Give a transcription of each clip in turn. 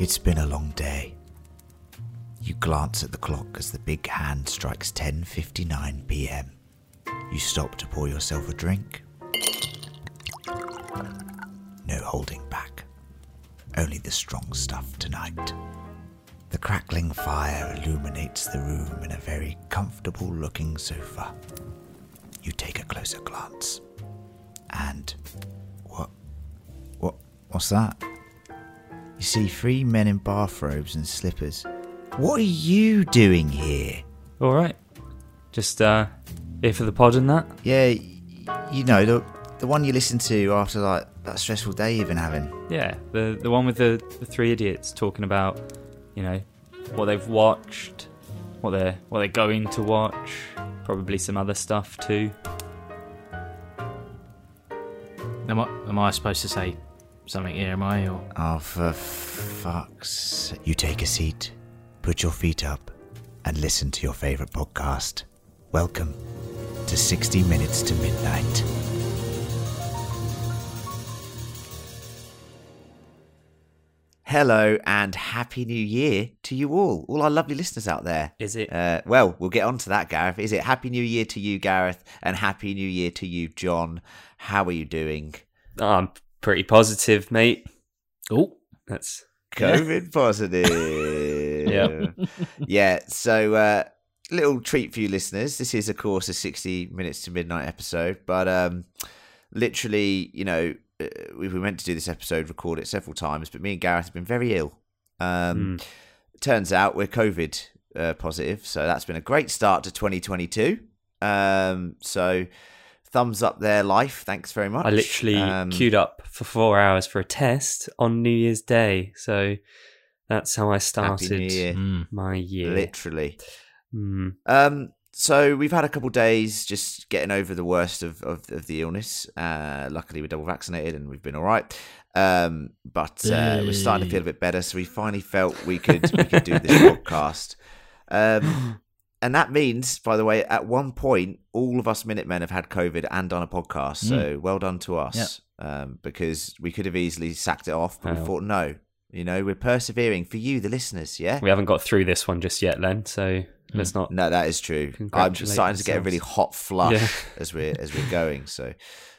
It's been a long day. You glance at the clock as the big hand strikes 10:59 p.m. You stop to pour yourself a drink. No holding back. Only the strong stuff tonight. The crackling fire illuminates the room in a very comfortable looking sofa. You take a closer glance. And what what what's that? You see three men in bathrobes and slippers. What are you doing here? All right. Just uh, here for the pod and that. Yeah, you know the the one you listen to after like that stressful day you've been having. Yeah, the the one with the, the three idiots talking about, you know, what they've watched, what they're what they're going to watch, probably some other stuff too. Am I, am I supposed to say something here, am I? Or... Oh, for fuck's! You take a seat, put your feet up, and listen to your favorite podcast. Welcome to 60 Minutes to Midnight. Hello and happy new year to you all, all our lovely listeners out there. Is it? Uh, well, we'll get on to that, Gareth. Is it happy new year to you, Gareth, and happy new year to you, John? How are you doing? Oh, I'm pretty positive, mate. Oh, That's COVID positive. Yeah. yeah. So, uh, little treat for you listeners. This is, of course, a 60 minutes to midnight episode, but um, literally, you know, uh, we were meant to do this episode, record it several times, but me and Gareth have been very ill. Um, Turns out we're COVID uh, positive, so that's been a great start to 2022. Um, so, thumbs up there, life. Thanks very much. I literally Um, queued up for four hours for a test on New Year's Day, so that's how I started Year. mm. my year. Literally. Mm. Um, so we've had a couple days just getting over the worst of, of, of the illness. Uh, luckily, we're double vaccinated and we've been all right. Um, but uh, we're starting to feel a bit better. So we finally felt we could we could do this podcast. Um, and that means, by the way, at one point, all of us Minutemen have had COVID and done a podcast. So well done to us. Um, because we could have easily sacked it off, but we Oh. thought no. You know, we're persevering for you, the listeners. Yeah. We haven't got through this one just yet, Len. So let's not. No, that is true. I'm Congratulate starting to get a really hot flush Yeah. as we're as we're going. So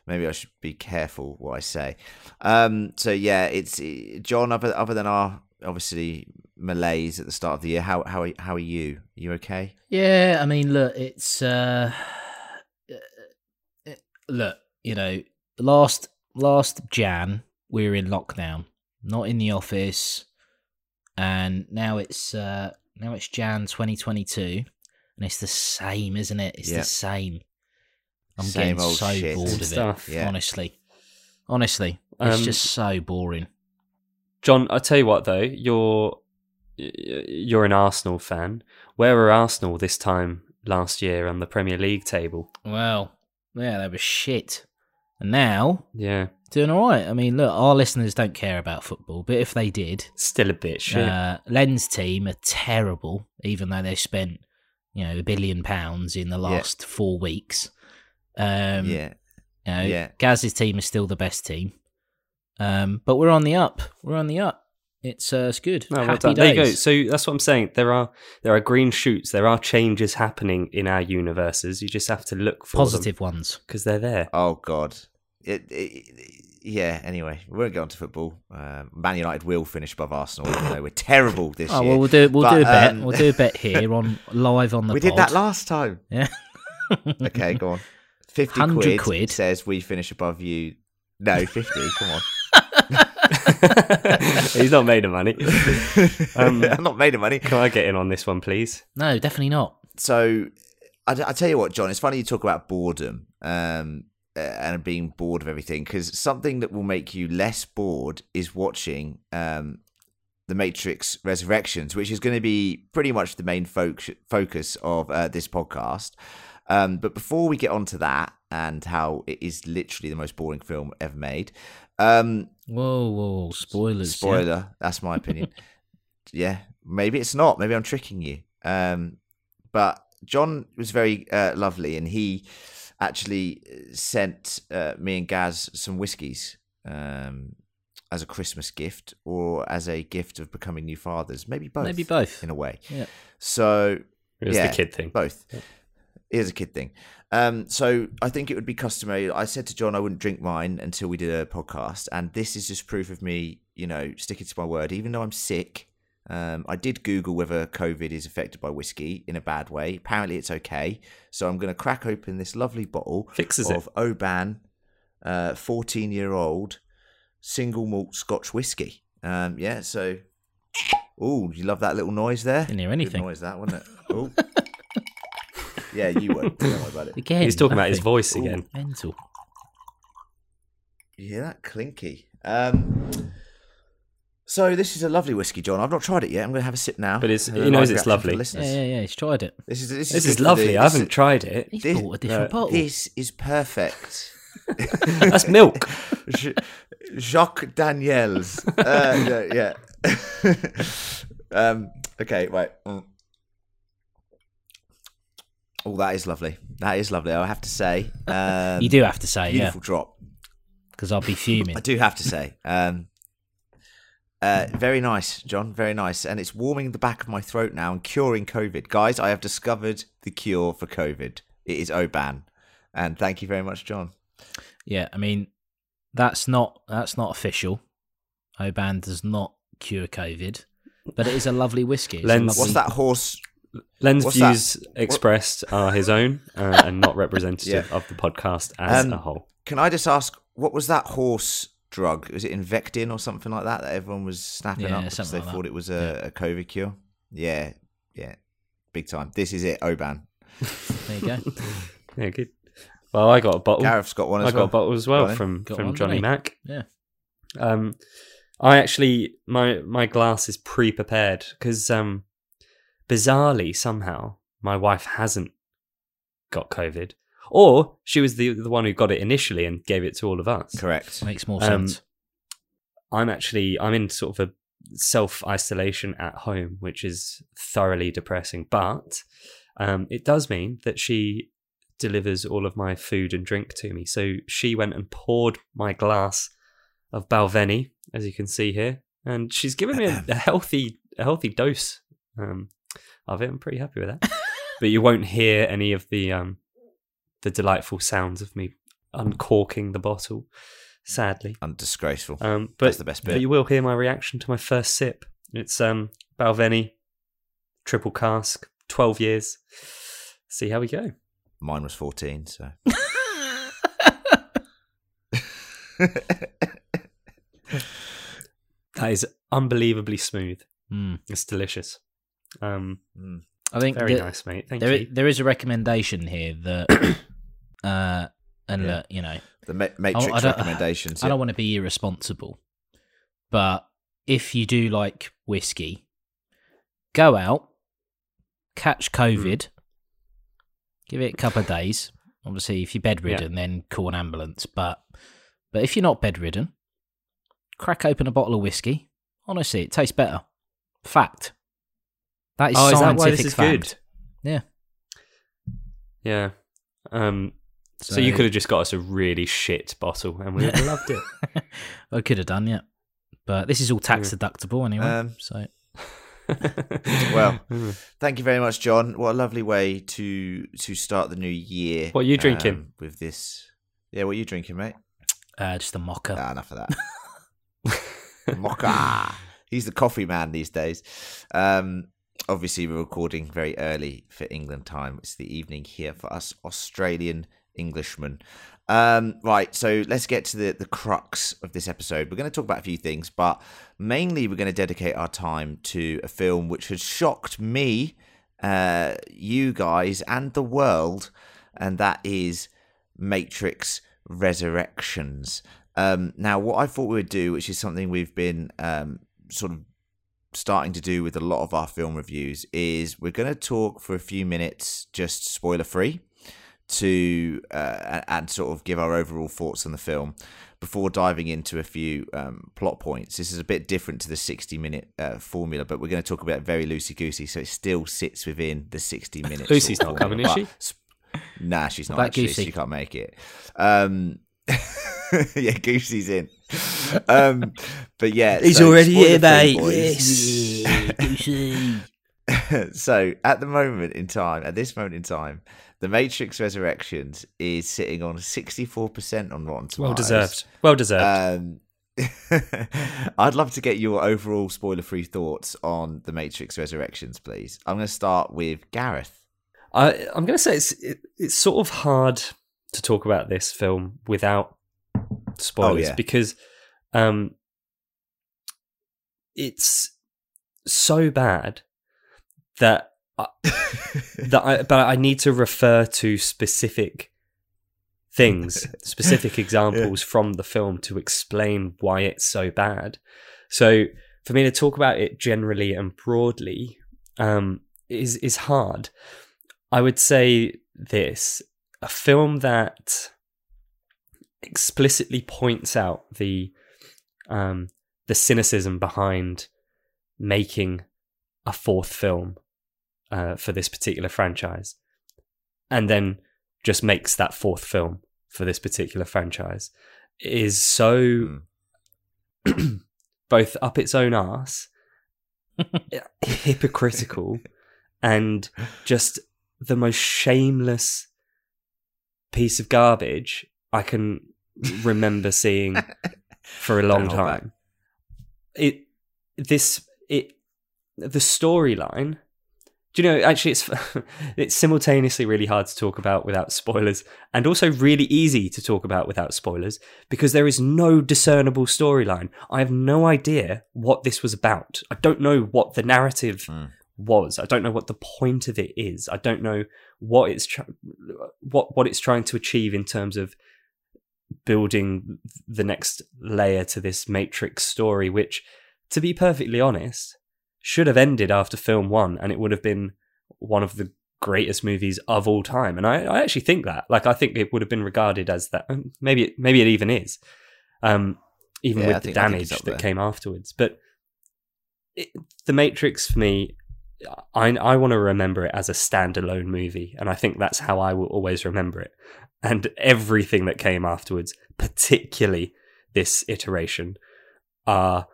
maybe I should be careful what I say. Um, so yeah, it's eh, John. Other other than our obviously malaise at the start of the year, how how are, how are you? Are you okay? Yeah, I mean, look, it's uh, uh, look, you know, last last Jan we were in lockdown, not in the office, and now it's uh now it's Jan 2022, and it's the same, isn't it? It's Yeah. the same. I'm Same getting old so shit. bored of Stuff. it. Yeah. Honestly, honestly, it's Um, just so boring. John, I tell you what though, you're you're an Arsenal fan. Where were Arsenal this time last year on the Premier League table? Well, yeah, they were shit, and now Yeah, doing all right. I mean, look, our listeners don't care about football, but if they did, still a bit shit. uh, Len's team are terrible, even though they spent, you know, a billion pounds in the last four weeks. Um, yeah, you know, yeah. Gaz's team is still the best team, um, but we're on the up. We're on the up. It's uh, it's good. No, well Happy done. There you go. So that's what I'm saying. There are there are green shoots. There are changes happening in our universes. You just have to look for Positive ones. because they're there. Oh God. It, it, yeah. Anyway, we won't get on to football. Um, Man United will finish above Arsenal. even though we're terrible this Oh year. well, we'll do we'll But, do a bet. um, we'll do a bet here on live on the. we did that last time. Yeah. Okay, go on. 50 quid, quid. says we finish above you. No, 50. come on. He's not made of money. Um, I'm not made of money. Can I get in on this one, please? no, definitely not. So, I, I tell you what, John, it's funny you talk about boredom um, uh, and being bored of everything because something that will make you less bored is watching um, The Matrix Resurrections, which is going to be pretty much the main fo- focus of uh, this podcast. Um, but before we get on to that and how it is literally the most boring film ever made, um, Whoa, whoa, spoilers. yeah? Spoiler. That's my opinion. yeah, maybe it's not. Maybe I'm tricking you. Um, but John was very uh, lovely, and he actually sent uh, me and Gaz some whiskies. Um, as a Christmas gift or as a gift of becoming new fathers. Maybe both. Maybe both. in a way. Yeah. So It was yeah, the kid thing. Both. It is a kid thing. Um, so I think it would be customary. I said to John I wouldn't drink mine until we did a podcast, and this is just proof of me, you know, sticking to my word. Even though I'm sick, um, I did Google whether COVID is affected by whiskey in a bad way. Apparently, it's okay. So I'm going to crack open this lovely bottle Fixes it. of Oban, uh, 14 year old single malt Scotch whiskey. Um, yeah. So, oh, you love that little noise there? Didn't hear anything. Good noise that, wasn't it? Oh. Yeah, you won't. Don't worry about it. Again, He's talking about his voice Ooh. again. Mental. You hear that clinky? Um, so this is a lovely whiskey, John. I've not tried it yet. I'm going to have a sip now. But it's- he live knows it's reaction for lovely. the Yeah, listeners. yeah, yeah. He's tried it. This is this, This good is for lovely. the- I haven't tried it. He's This- bought a different bottle. This is perfect. That's milk. J- Jacques Daniels. Uh, yeah. yeah. um, okay, right. Mm. Oh, that is lovely. That is lovely. I have to say. Um, you do have to say, yeah, beautiful drop. because I'll be fuming. I do have to say. Um, uh, very nice, John. Very nice, and it's warming the back of my throat now and curing COVID, guys. I have discovered the cure for COVID. It is Oban, and thank you very much, John. Yeah, I mean, that's not that's not official. Oban does not cure COVID, but it is a lovely whiskey. Lens- lovely- What's that horse? Len's What's that? views expressed are his own uh, and not representative Yeah. of the podcast as Um, a whole. Can I just ask, what was that horse drug? Was it Invectin or something like that that everyone was snapping Yeah, up because they like thought that. it was a, a COVID cure? Yeah, yeah, big time. This is it, Oban. There you go. Yeah, good. Well, I got a bottle. Gareth's got one as I got well. a bottle as Go well on from from one, Johnny didn't? Mac. Yeah. Um, I actually my my glass is pre-prepared because um, bizarrely somehow my wife hasn't got COVID, or she was the the one who got it initially and gave it to all of us. Correct. Makes more Um, sense. I'm actually I'm in sort of a self isolation at home, which is thoroughly depressing. But um, it does mean that she delivers all of my food and drink to me. So she went and poured my glass of Balvenie, as you can see here, and she's given me a, a healthy a healthy dose um, of it. I'm pretty happy with that. but you won't hear any of the um, the delightful sounds of me uncorking the bottle. Sadly, Undisgraceful. um, but That's the best bit. but bit. you will hear my reaction to my first sip. It's um Balvenie, triple cask, twelve years. See how we go. Mine was 14, so. That is unbelievably smooth. Mm. It's delicious. Um, Mm. I think very that nice, mate. Thank there, you. i- there is a recommendation here that, uh, and Yeah. look, you know, The Ma- Matrix I don't- recommendations. I yeah. don't want to be irresponsible, but if you do like whiskey, go out, catch COVID, give it a couple of days. Obviously, if you're bedridden, then call an ambulance. But but if you're not bedridden, crack open a bottle of whiskey. Honestly, it tastes better. Fact. That is oh, is that scientific why this is fact. good? Yeah. Yeah. Um, so, you could have just got us a really shit bottle, and we would have loved it. I could have done, yeah. But this is all tax Yeah. deductible anyway. Um, so Well, Mm. Thank you very much, John. What a lovely way to to start the new year. What are you drinking? um, with this? Yeah, what are you drinking, mate? uh, just a mocha. Ah, enough of that. Mocha. He's the coffee man these days. Um, obviously, we're recording very early for England time. It's the evening here for us Australian Englishmen. Um, right, so let's get to the, the crux of this episode. We're going to talk about a few things, but mainly we're going to dedicate our time to a film which has shocked me, uh, you guys, and the world, and that is Matrix Resurrections. Um, now, what I thought we would do, which is something we've been um, sort of starting to do with a lot of our film reviews, is we're going to talk for a few minutes, just spoiler free, to uh, and, sort of give our overall thoughts on the film before diving into a few um, plot points. This is a bit different to the 60 minute uh, formula, but we're going to talk about very loosey goosey, so it still sits within the 60 minutes. Lucy's not coming, is she? Nah, she's not actually. She can't make it. Um, yeah, Goosey's in. um, but yeah, He's so already here, spoiler-free, mate. boys. Yes. so at the moment in time, at this moment in time, The Matrix Resurrections is sitting on sixty four percent on Rotten Tomatoes. Well deserved. Well deserved. Um, I'd love to get your overall spoiler free thoughts on The Matrix Resurrections, please. I'm going to start with Gareth. I, I'm going to say it's it, it's sort of hard to talk about this film without spoilers yeah. because um, it's so bad that I, that I, but I need to refer to specific things, specific examples from the film to explain why it's so bad. So for me to talk about it generally and broadly um, is is hard. I would say this: a film that explicitly points out the um, the cynicism behind making a fourth film uh, for this particular franchise, and then just makes that fourth film for this particular franchise. Is so both up its own ass, hypocritical, and just the most shameless piece of garbage I can remember seeing for a long Don't back. time. It this it the storyline. Do you know? Actually, it's it's simultaneously really hard to talk about without spoilers, and also really easy to talk about without spoilers because there is no discernible storyline. I have no idea what this was about. I don't know what the narrative Mm. was. I don't know what the point of it is. I don't know what it's try- what what it's trying to achieve in terms of building the next layer to this Matrix story, which, to be perfectly honest, should have ended after film one, and it would have been one of the greatest movies of all time. And I, I actually think that, like, I think it would have been regarded as that. um, Maybe, it, maybe it even is, um, even Yeah, with the think- think damage that there. came afterwards. But it, the Matrix for me. I, I want to remember it as a standalone movie, and I think that's how I will always remember it. And everything that came afterwards, particularly this iteration, are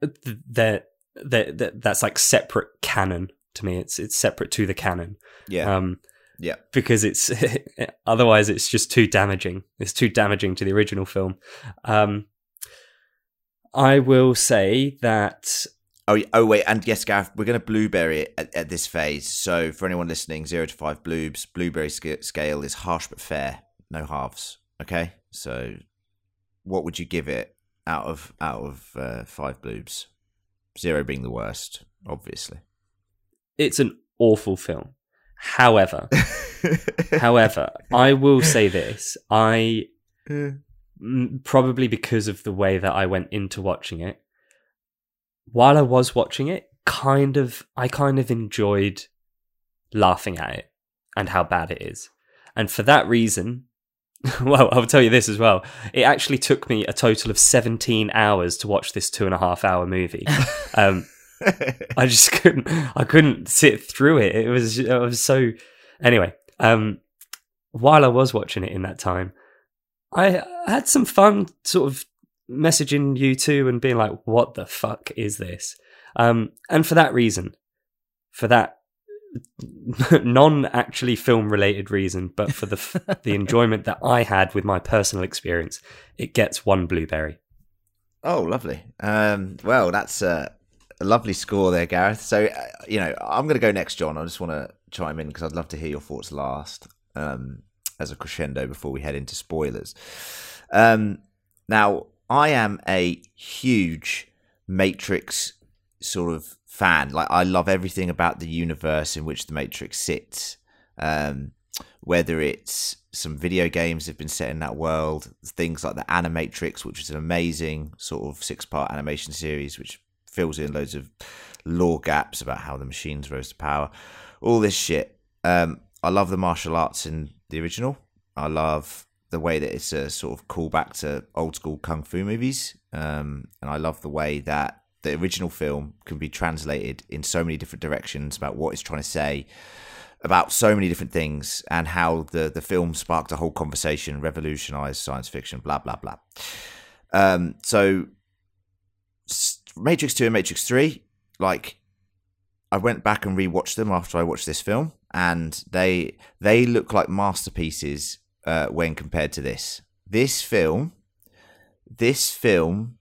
that that that's like separate canon to me. It's it's separate to the canon. Yeah, Um, yeah. because it's otherwise it's just too damaging. It's too damaging to the original film. Um, I will say that Oh, oh wait, and yes, Gareth, we're going to blueberry it at, at this phase. So for anyone listening, zero to five bloobs, blueberry sca- scale is harsh but fair, no halves. Okay, so what would you give it out of out of uh, five bloobs? Zero being the worst, obviously. it's an awful film. However, however, I will say this: I probably because of the way that I went into watching it, while I was watching it, kind of I kind of enjoyed laughing at it and how bad it is. And for that reason, well, I'll tell you this as well. It actually took me a total of 17 hours to watch this two and a half hour movie. Um, I just couldn't. I couldn't sit through it. It was. I was so. Anyway, um, while I was watching it in that time, I had some fun, sort of messaging you two and being like, "What the fuck is this?" Um, and for that reason, for that non-actually film-related reason, but for the f- the enjoyment that I had with my personal experience, it gets one blueberry. Oh, lovely. Um, well, that's uh, a lovely score there, Gareth. So, uh, you know, I'm going to go next, John. I just want to chime in because I'd love to hear your thoughts last um, as a crescendo before we head into spoilers. Um, now, I am a huge Matrix sort of fan. Like, I love everything about the universe in which the Matrix sits. Um, whether it's some video games have been set in that world, things like the Animatrix, which is an amazing sort of six part animation series which fills in loads of lore gaps about how the machines rose to power, all this shit. Um, I love the martial arts in the original. I love the way that it's a sort of callback to old school kung fu movies, um, and I love the way that the original film can be translated in so many different directions about what it's trying to say about so many different things and how the, the film sparked a whole conversation, revolutionized science fiction, blah, blah, blah. Um, so Matrix Two and Matrix Three, like I went back and rewatched them after I watched this film, and they they look like masterpieces uh, when compared to this. This film, this film,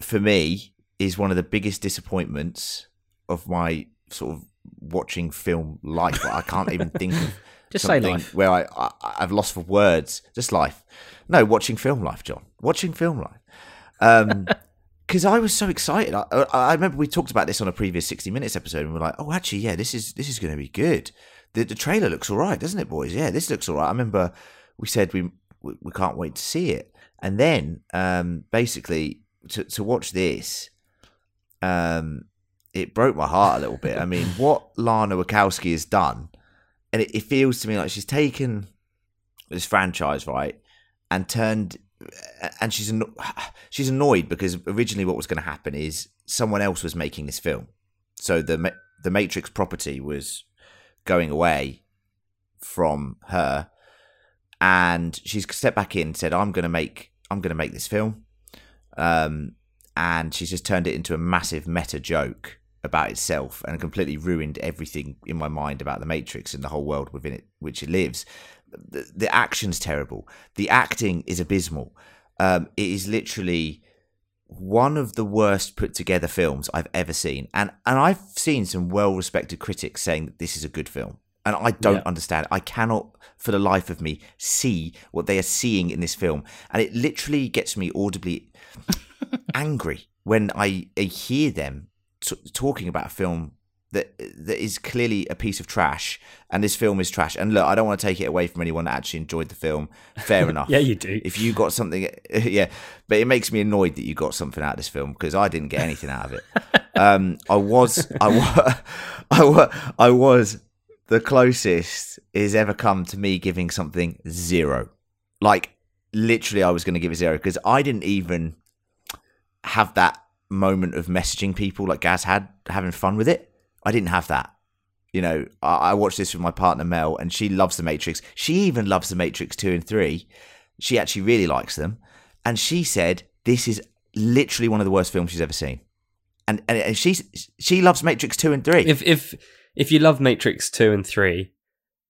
for me, is one of the biggest disappointments of my sort of watching film life. I can't even think of Just say life. where I, I I've lost for words. Just life. No, watching film life, John. Watching film life. Um, because I was so excited. I, I, remember we talked about this on a previous sixty minutes episode, and we are like, "Oh, actually, yeah, this is this is going to be good." The, the trailer looks all right, doesn't it, boys? Yeah, this looks all right. I remember we said we we, we can't wait to see it, and then um, basically to to watch this, um, it broke my heart a little bit. I mean, what Lana Wachowski has done, and it, it feels to me like she's taken this franchise right and turned and she's she's annoyed because originally what was going to happen is someone else was making this film so the the matrix property was going away from her and she's stepped back in and said i'm going to make i'm going to make this film um and she's just turned it into a massive meta joke about itself and completely ruined everything in my mind about the matrix and the whole world within it which it lives the, the action's terrible. The acting is abysmal. Um, it is literally one of the worst put together films I've ever seen, and and I've seen some well respected critics saying that this is a good film, and I don't Yeah. understand. I cannot, for the life of me, see what they are seeing in this film, and it literally gets me audibly angry when I, I hear them t- talking about a film that that is clearly a piece of trash, and this film is trash. And look, I don't want to take it away from anyone that actually enjoyed the film. Fair enough. Yeah, you do. If you got something, yeah, but it makes me annoyed that you got something out of this film because I didn't get anything out of it. Um, I was, I was, I was, I was the closest it's ever come to me giving something zero. Like literally, I was going to give it zero because I didn't even have that moment of messaging people like Gaz had, having fun with it. I didn't have that. You know, I, I watched this with my partner Mel, and she loves The Matrix. She even loves The Matrix 2 and 3. She actually really likes them. And she said, This is literally one of the worst films she's ever seen. And, and, and she, she loves Matrix 2 and 3. If if if you love Matrix two and three,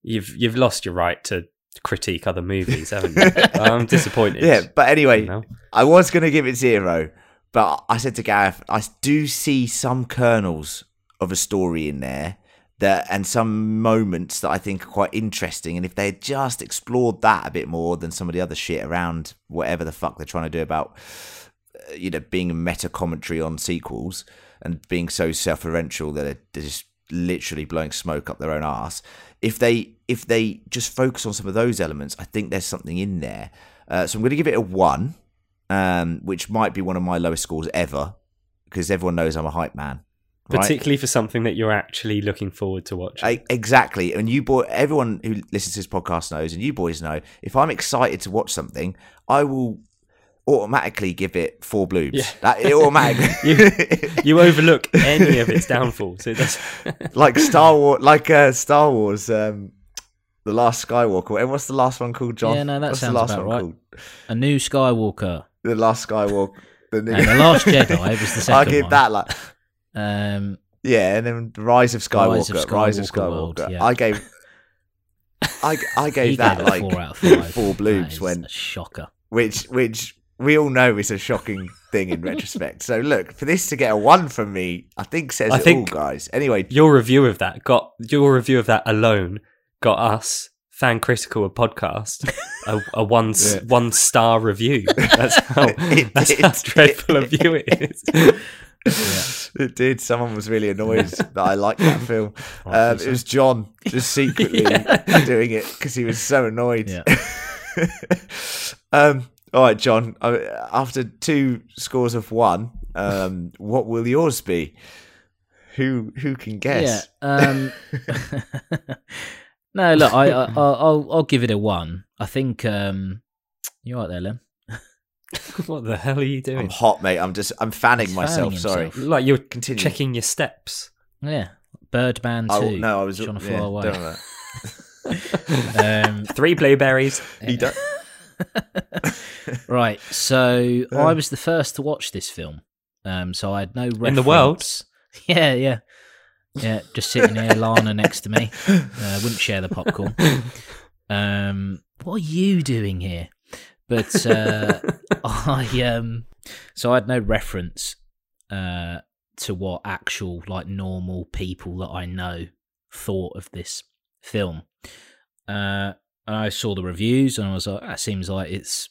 you've you've lost your right to critique other movies, haven't you? I'm disappointed. yeah, but anyway? I was going to give it zero, but I said to Gareth, I do see some kernels of a story in there that, and some moments that I think are quite interesting. And if they had just explored that a bit more than some of the other shit around whatever the fuck they're trying to do about, uh, you know, being a meta commentary on sequels and being so self-referential that they're, just literally blowing smoke up their own ass. If they if they just focus on some of those elements, I think there's something in there. Uh, so I'm going to give it a one um, which might be one of my lowest scores ever because everyone knows I'm a hype man. Right? particularly for something that you're actually looking forward to watching. I, exactly, and you boy, everyone who listens to this podcast knows, and you boys know, if I'm excited to watch something, I will automatically give it four bloobs. Yeah. That, it automatically, you overlook any of its downfalls. So that's like Star Wars, like uh, Star Wars, um, the Last Skywalker. And what's the last one called, John? Yeah, no, that what's sounds the last about one right. called? A new Skywalker. The Last Skywalker. The new. No, the Last Jedi was the second I give one. that like Um, Yeah, and then Rise of Skywalker. Rise of Rise of Skywalker Skywalker. World, yeah. I gave, I, I gave that gave like four out of five. four That bloobs when, a shocker. which, which we all know is a shocking thing in retrospect. So look, for this to get a one from me, I think says I it think- all, guys. Anyway, your review of that got your review of that alone got us fan critical a podcast a, a one Yeah. one star review. That's how It that's how dreadful a view it is. It did. Someone was really annoyed that I liked that film. Um, it was John just secretly Yeah. doing it because he was so annoyed. Yeah. um, all right, John. After two scores of one, um, what will yours be? Who who can guess? Yeah. Um, no, look, I, I I'll I'll- I'll give it a one. I think um, you're right there, Len. what the hell are you doing? I'm hot, mate. I'm just I'm fanning He's myself. fanning Sorry. himself. Like you're Continue. checking your steps. Yeah, Birdman Oh two. no, I was trying to yeah, fly away. don't know. Um, Three blueberries. He don't- right. So I was the first to watch this film. Um, so I had no reference. In the world? Yeah, yeah, yeah. Just sitting here, Lana next to me. Uh, wouldn't share the popcorn. Um, what are you doing here? But uh, I um, so I had no reference uh to what actual like normal people that I know thought of this film. Uh, and I saw the reviews and I was like, that seems like it's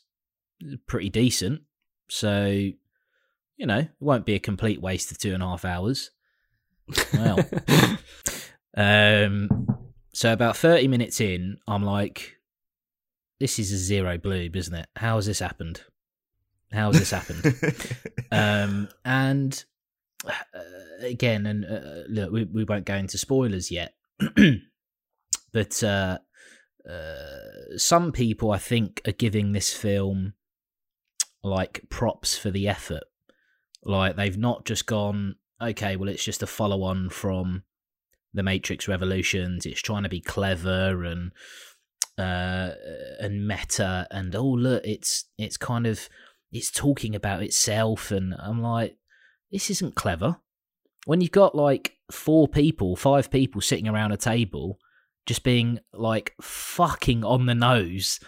pretty decent. So, you know, it won't be a complete waste of two and a half hours. Well, um, so about 30 minutes in, I'm like, this is a zero bloob, isn't it? How has this happened? How has this happened? um, and uh, again, and uh, look, we, we won't go into spoilers yet, but uh, uh, some people I think are giving this film like props for the effort. Like they've not just gone, okay, well, it's just a follow on from the Matrix Revolutions. It's trying to be clever and uh and meta and oh look it's it's kind of it's talking about itself and i'm like this isn't clever. When you've got like four people five people sitting around a table just being like fucking on the nose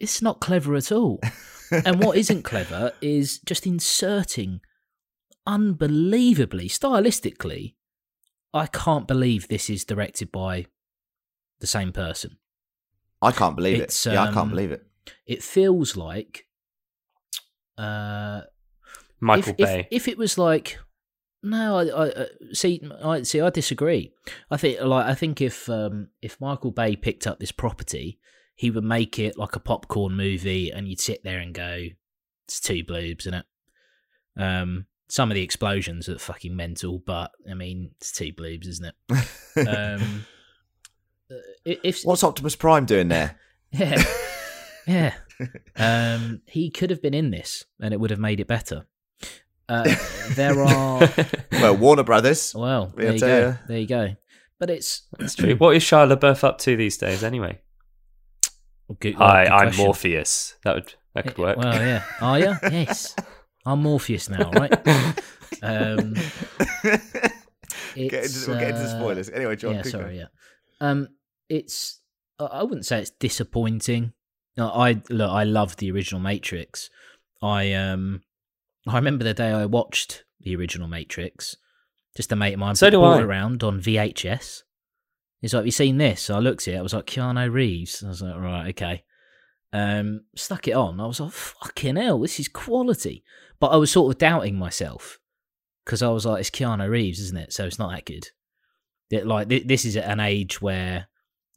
it's not clever at all. And what isn't clever is just inserting unbelievably stylistically i can't believe this is directed by the same person I can't believe It's, it. Yeah, I can't um, believe it. it feels like uh Michael if, Bay. If, if it was like, no, I, I uh, see. I see. I disagree. I think like I think if um if Michael Bay picked up this property, he would make it like a popcorn movie, and you'd sit there and go, "It's two bloobs, isn't it?" Um, some of the explosions are fucking mental, but I mean, it's two bloobs, isn't it? Um, i- if What's Optimus Prime doing there? yeah, yeah. Um, he could have been in this, and it would have made it better. Uh, there are well, Warner Brothers. well, there you go, ya. there you go. But it's That's true. What is Shia LaBeouf up to these days, anyway? good, Hi, good I'm question. Morpheus. That would that could work. Well, yeah. Are you? yes. I'm Morpheus now, right? Um, get it's, into, we'll get into the uh, spoilers. Anyway, John. yeah, sorry, going. yeah. Um, it's I- wouldn't say it's disappointing. No, I look, I love the original Matrix. I um, I remember the day I watched the original Matrix. Just a mate of mine So do I. it around on VHS. He's like, "Have you seen this?" So I looked at it. I was like, "Keanu Reeves." I was like, "Right, okay." Um, stuck it on. I was like, "Fucking hell, this is quality." But I was sort of doubting myself because I was like, "It's Keanu Reeves, isn't it?" So it's not that good. That like thi- this is at an age where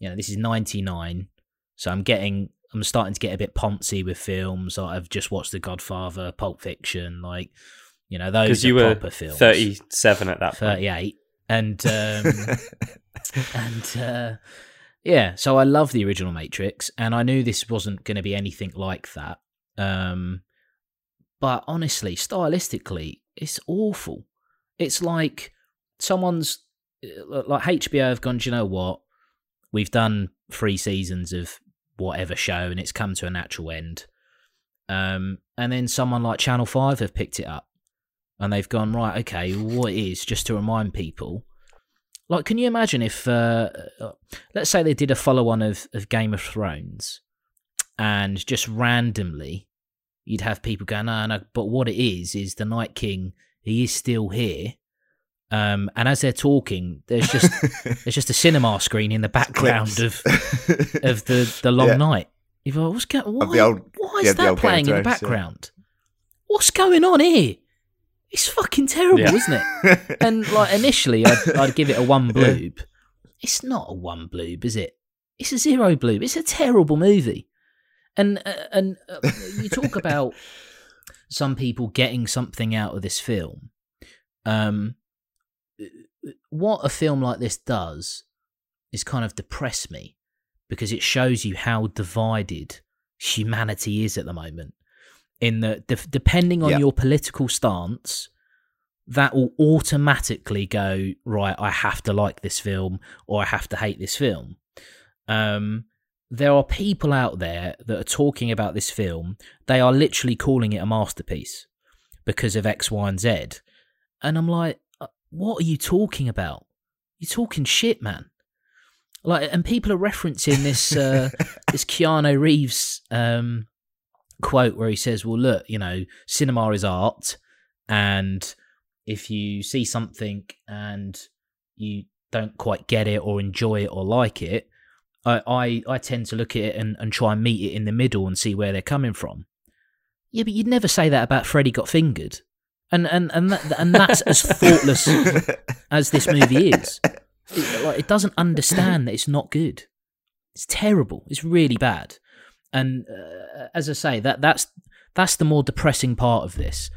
you know this is 99 so i'm getting i'm starting to get a bit poncy with films like i've just watched the godfather pulp fiction like you know those you were films. 37 at that point. 38 and um and uh yeah so i love the original matrix and i knew this wasn't going to be anything like that um but honestly stylistically it's awful. It's like someone's uh, like hbo have gone do you know what we've done three seasons of whatever show and it's come to a natural end. Um and then someone like channel 5 have picked it up and they've gone right okay what is, just to remind people. Like can you imagine if uh, uh, let's say they did a follow-on of, of game of thrones and just randomly you'd have people going no no but what it is is the night king he is still here um, and as they're talking there's just there's just a cinema screen in the background of of the the long Yeah. night. You're like what's going why, old- why is the that old Game of playing in the Thrones, yeah. background? What's going on here? It's fucking terrible Yeah. isn't it? And like initially I'd, I'd give it a one bloob it's not a one bloob is it? It's a zero bloob it's a terrible movie. And uh, and uh, you talk about some people getting something out of this film. Um what a film like this does is kind of depress me because it shows you how divided humanity is at the moment in that de- depending on Yeah. your political stance that will automatically go right i have to like this film or i have to hate this film um there are people out there that are talking about this film. They are literally calling it a masterpiece because of X, Y, and Z. And I'm like, what are you talking about? You're talking shit, man. Like, and people are referencing this uh, this Keanu Reeves um, quote where he says, "Well, look, you know, cinema is art, and if you see something and you don't quite get it or enjoy it or like it, I I, I tend to look at it and, and try and meet it in the middle and see where they're coming from." Yeah, but you'd never say that about Freddy Got Fingered, and and and that, and that's as thoughtless as this movie is. It, like, it doesn't understand that it's not good. It's terrible. It's really bad. And uh, as I say, that that's that's the more depressing part of this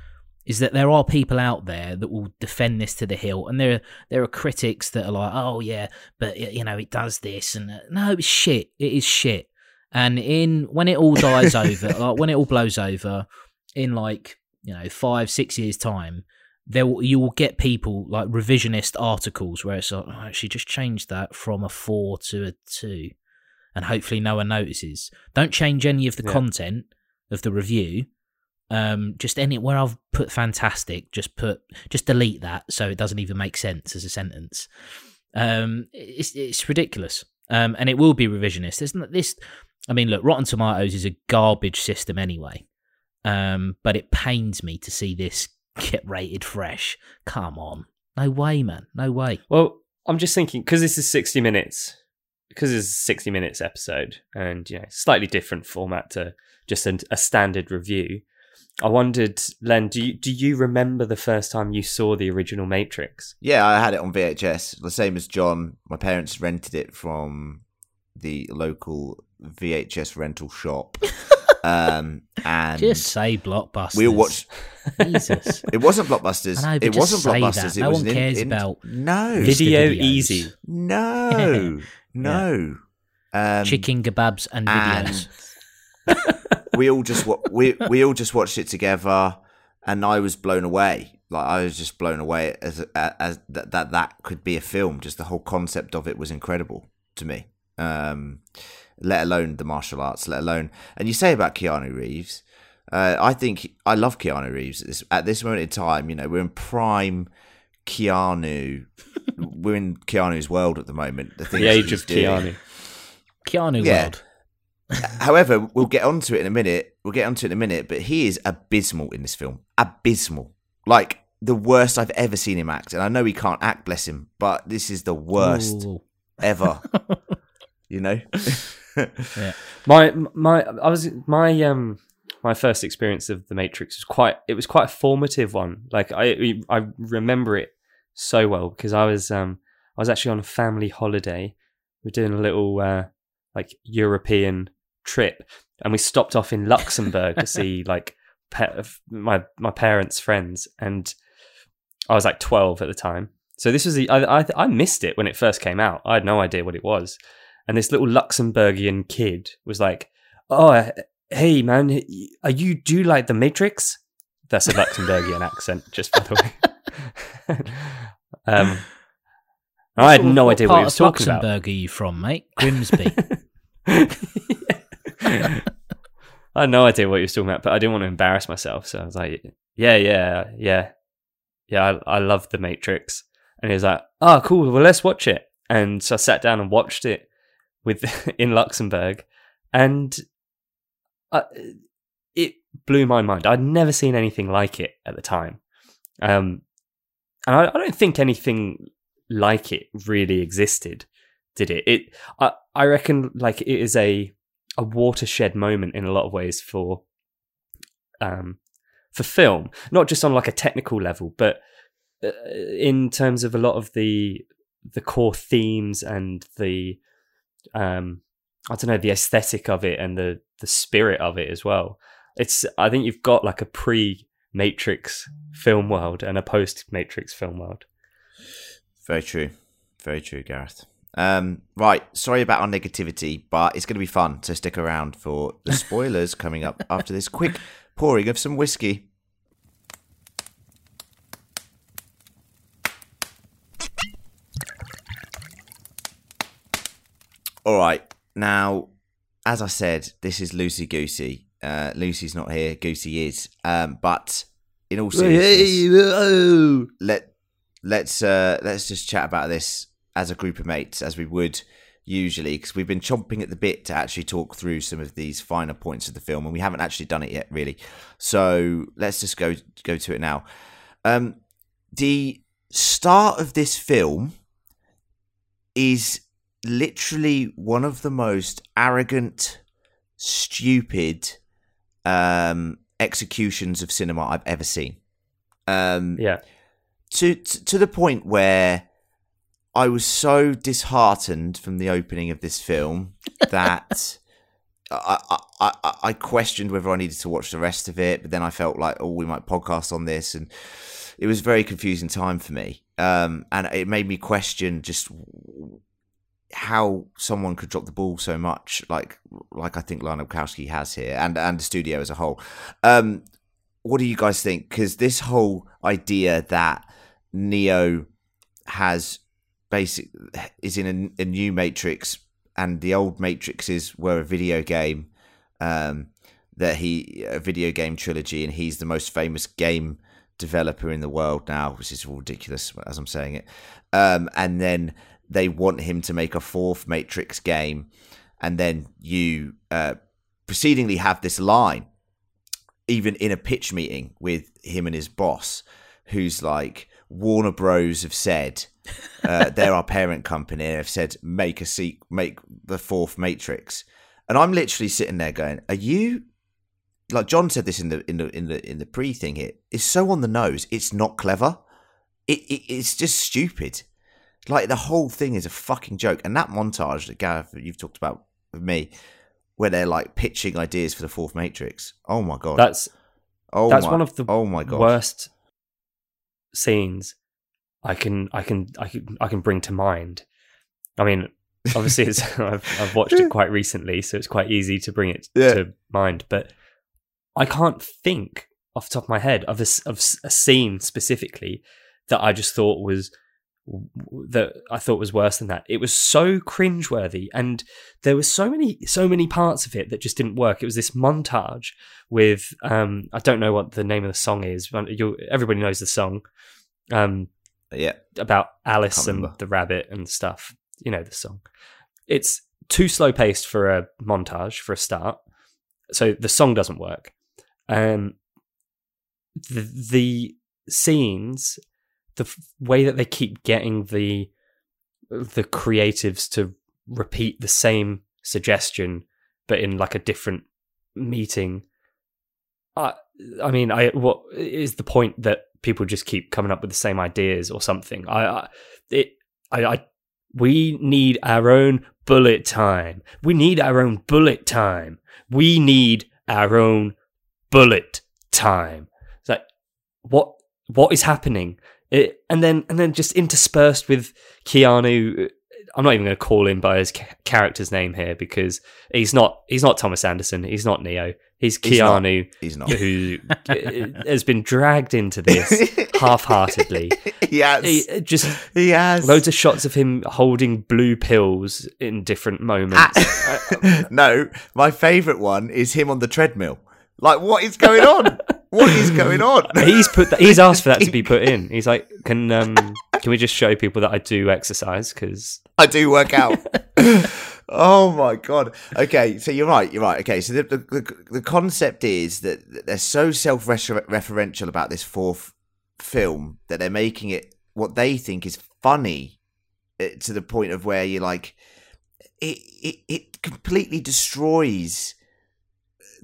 is that there are people out there that will defend this to the hill, and there there are critics that are like, oh yeah, but you know it does this, and uh, no, it's shit. It is shit. And in when it all dies over, like when it all blows over, in like you know five six years time, there will, you will get people like revisionist articles where it's like, oh, she just changed that from a four to a two, and hopefully no one notices. Don't change any of the Yeah. content of the review. Um, just any where I've put fantastic, just put just delete that so it doesn't even make sense as a sentence. Um, it's it's ridiculous. Um, and it will be revisionist. There's not this. I mean, look, Rotten Tomatoes is a garbage system anyway. Um, but it pains me to see this get rated fresh. Come on, no way, man, no way. Well, I'm just thinking because this is 60 minutes, because it's a 60 minutes episode, and you know, slightly different format to just a, a standard review. I wondered, Len, do you do you remember the first time you saw the original Matrix? Yeah, I had it on VHS, the same as John. My parents rented it from the local VHS rental shop. um, and Just say blockbusters. we all watched. Jesus. It wasn't Blockbusters. Know, it wasn't say Blockbusters. that. It No was one an in- cares in- about no, Video. Easy. no, no. Um, chicken kebabs and and- videos. we all just wa- we we all just watched it together, and I was blown away. Like I was just blown away as as that that that could be a film. Just the whole concept of it was incredible to me. Um, let alone the martial arts. Let alone and you say about Keanu Reeves. Uh, I think I love Keanu Reeves at this, at this moment in time. You know, we're in prime Keanu. we're in Keanu's world at the moment. The, The age of doing. Keanu. Keanu Yeah. World. However, we'll get onto it in a minute. We'll get onto it in a minute, but he is abysmal in this film. Abysmal. Like the worst I've ever seen him act. And I know he can't act, bless him, but this is the worst Ooh. ever. you know? My my I was my um my first experience of the Matrix was quite it was quite a formative one. Like I I remember it so well because I was um I was actually on a family holiday. We were doing a little uh like European trip and we stopped off in Luxembourg to see like pa- my my parents' friends and I was like 12 at the time. So this was the I, I I missed it when it first came out. I had no idea what it was and this little Luxembourgian kid was like, "Oh, uh, hey man, are you do you like the Matrix?" That's a Luxembourgian accent, just by the way. um, I had no idea what he was talking about. Luxembourg are you from, mate? Grimsby. I had no idea what he was talking about, but I didn't want to embarrass myself, so I was like, "Yeah, yeah, yeah, yeah, I, I love the Matrix." And he was like, "Oh, cool. Well, let's watch it." And so I sat down and watched it with in Luxembourg, and I, it blew my mind. I'd never seen anything like it at the time, um, and I, I don't think anything like it really existed. Did it? It I I reckon like it is a a watershed moment in a lot of ways for um for film, not just on like a technical level, but uh, in terms of a lot of the the core themes and the um I don't know the aesthetic of it and the the spirit of it as well. It's I think you've got like a pre Matrix film world and a post Matrix film world. Very true. Very true, Gareth. Um, right, sorry about our negativity, but it's going to be fun, so stick around for the spoilers coming up after this quick pouring of some whiskey. All right, now as I said, this is Lucy goosey. Uh, Lucy's not here. Goosey is. Um, but in all seriousness, let let's uh, let's just chat about this as a group of mates, as we would usually, because we've been chomping at the bit to actually talk through some of these finer points of the film, and we haven't actually done it yet, really. So let's just go go to it now. Um, the start of this film is literally one of the most arrogant, stupid um, executions of cinema I've ever seen. Um, Yeah. to, to to the point where I was so disheartened from the opening of this film that I, I, I, I questioned whether I needed to watch the rest of it. But then I felt like, oh, we might podcast on this, and it was a very confusing time for me. Um, and it made me question just how someone could drop the ball so much, like like I think Lana Wachowski has here, and and the studio as a whole. Um, what do you guys think? Because this whole idea that Neo has basic is in a, a new Matrix, and the old Matrixes were a video game. Um, that he a video game trilogy, and he's the most famous game developer in the world now, which is ridiculous as I'm saying it. Um, and then they want him to make a fourth Matrix game, and then you uh, precedingly have this line, even in a pitch meeting with him and his boss, who's like, Warner Bros. have said uh, they're our parent company. Have said make a seek, make the fourth Matrix, and I'm literally sitting there going, "Are you?" Like John said this in the in the in the in the pre thing here. It's so on the nose. It's not clever. It, it it's just stupid. Like the whole thing is a fucking joke. And that montage that Gareth you've talked about with me, where they're like pitching ideas for the fourth Matrix. Oh my god. That's oh that's my, one of the oh my god worst scenes I can I can I can I can bring to mind. I mean, obviously, it's, I've I've watched it quite recently, so it's quite easy to bring it Yeah. to mind. But I can't think off the top of my head of a, of a scene specifically that I just thought was that I thought was worse than that. It was so cringeworthy, and there were so many so many parts of it that just didn't work. It was this montage with um I don't know what the name of the song is. but You everybody knows the song. Um, Yeah. about Alice and the rabbit and stuff. You know the song. It's too slow paced for a montage for a start, so the song doesn't work. Um, the the scenes, the f- way that they keep getting the the creatives to repeat the same suggestion, but in like a different meeting. I I mean, I what is the point that people just keep coming up with the same ideas or something? I, I it I, I we need our own bullet time. We need our own bullet time. We need our own bullet time. It's like what what is happening? It, and then and then just interspersed with Keanu. I'm not even going to call him by his ca- character's name here because he's not he's not Thomas Anderson. He's not Neo. He's He's not. Keanu He's not. who uh, has been dragged into this half-heartedly. he has. He- uh, just He has. loads of shots of him holding blue pills in different moments. Ah. no, my favourite one is him on the treadmill. Like, what is going on? What is going on? he's put that, he's asked for that to be put in. He's like, can um can we just show people that I do exercise? Because I do work out. oh my god. Okay, so you're right. You're right. Okay, so the the, the, the concept is that they're so self-referential about this fourth film that they're making it what they think is funny eh, to the point of where you're like, it it, it completely destroys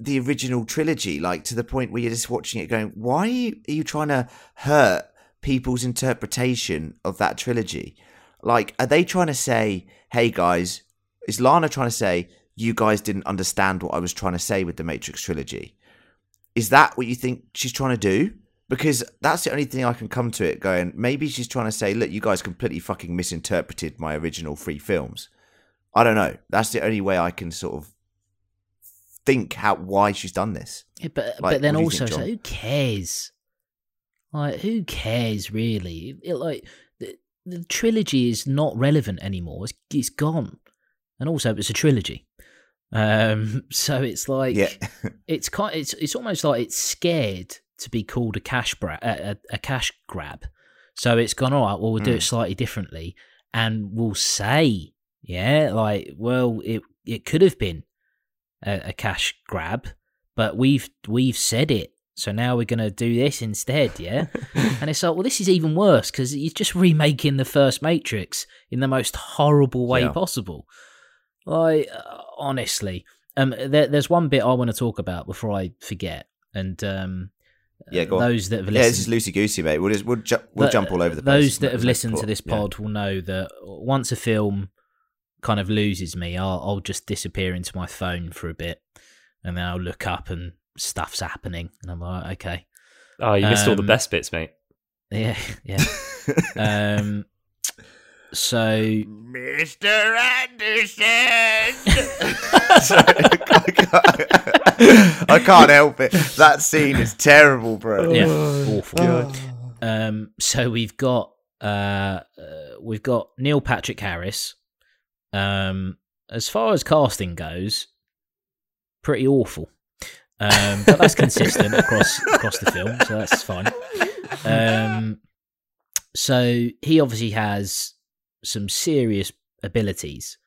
the original trilogy. Like to the point where you're just watching it, going, why are you, trying to hurt people's interpretation of that trilogy? Like, are they trying to say, hey guys, is Lana trying to say, you guys didn't understand what I was trying to say with the Matrix trilogy? Is that what you think she's trying to do? Because that's the only thing I can come to it going, maybe she's trying to say, look, you guys completely fucking misinterpreted my original three films. I don't know. That's the only way I can sort of think how why she's done this. Yeah, but Like, but then do also, think, like, who cares? Like, who cares really? It, like the, the trilogy is not relevant anymore. It's, it's gone, and also it's a trilogy. Um, so it's like Yeah. it's kind it's it's almost like it's scared to be called a cash bra- a, a, a cash grab. So it's gone all right. Well, we'll do Mm. it slightly differently, and we'll say, yeah, like, well, it it could have been a, a cash grab, but we've we've said it. So now we're gonna do this instead, yeah. and it's like, well, this is even worse because you're just remaking the first Matrix in the most horrible way Yeah. possible. Like, uh, honestly, um, there, there's one bit I want to talk about before I forget, and um, Yeah, go on. those that have Yeah, this is loosey goosey, mate. We'll just we'll, ju- we'll jump all over the place. Those that have listened to this yeah. pod will know that once a film kind of loses me, I'll, I'll just disappear into my phone for a bit, and then I'll look up and stuff's happening, and I'm like, okay, Oh, you missed all the Um, best bits, mate. yeah, yeah. um, so Mr. Anderson. Sorry, I can't- I can't help it. That scene is terrible, bro. yeah, Oh, awful. Um, so we've got uh, uh, we've got Neil Patrick Harris. Um, as far as casting goes, pretty awful. Um, but that's consistent across across the film, so that's fine. Um, so he obviously has some serious abilities.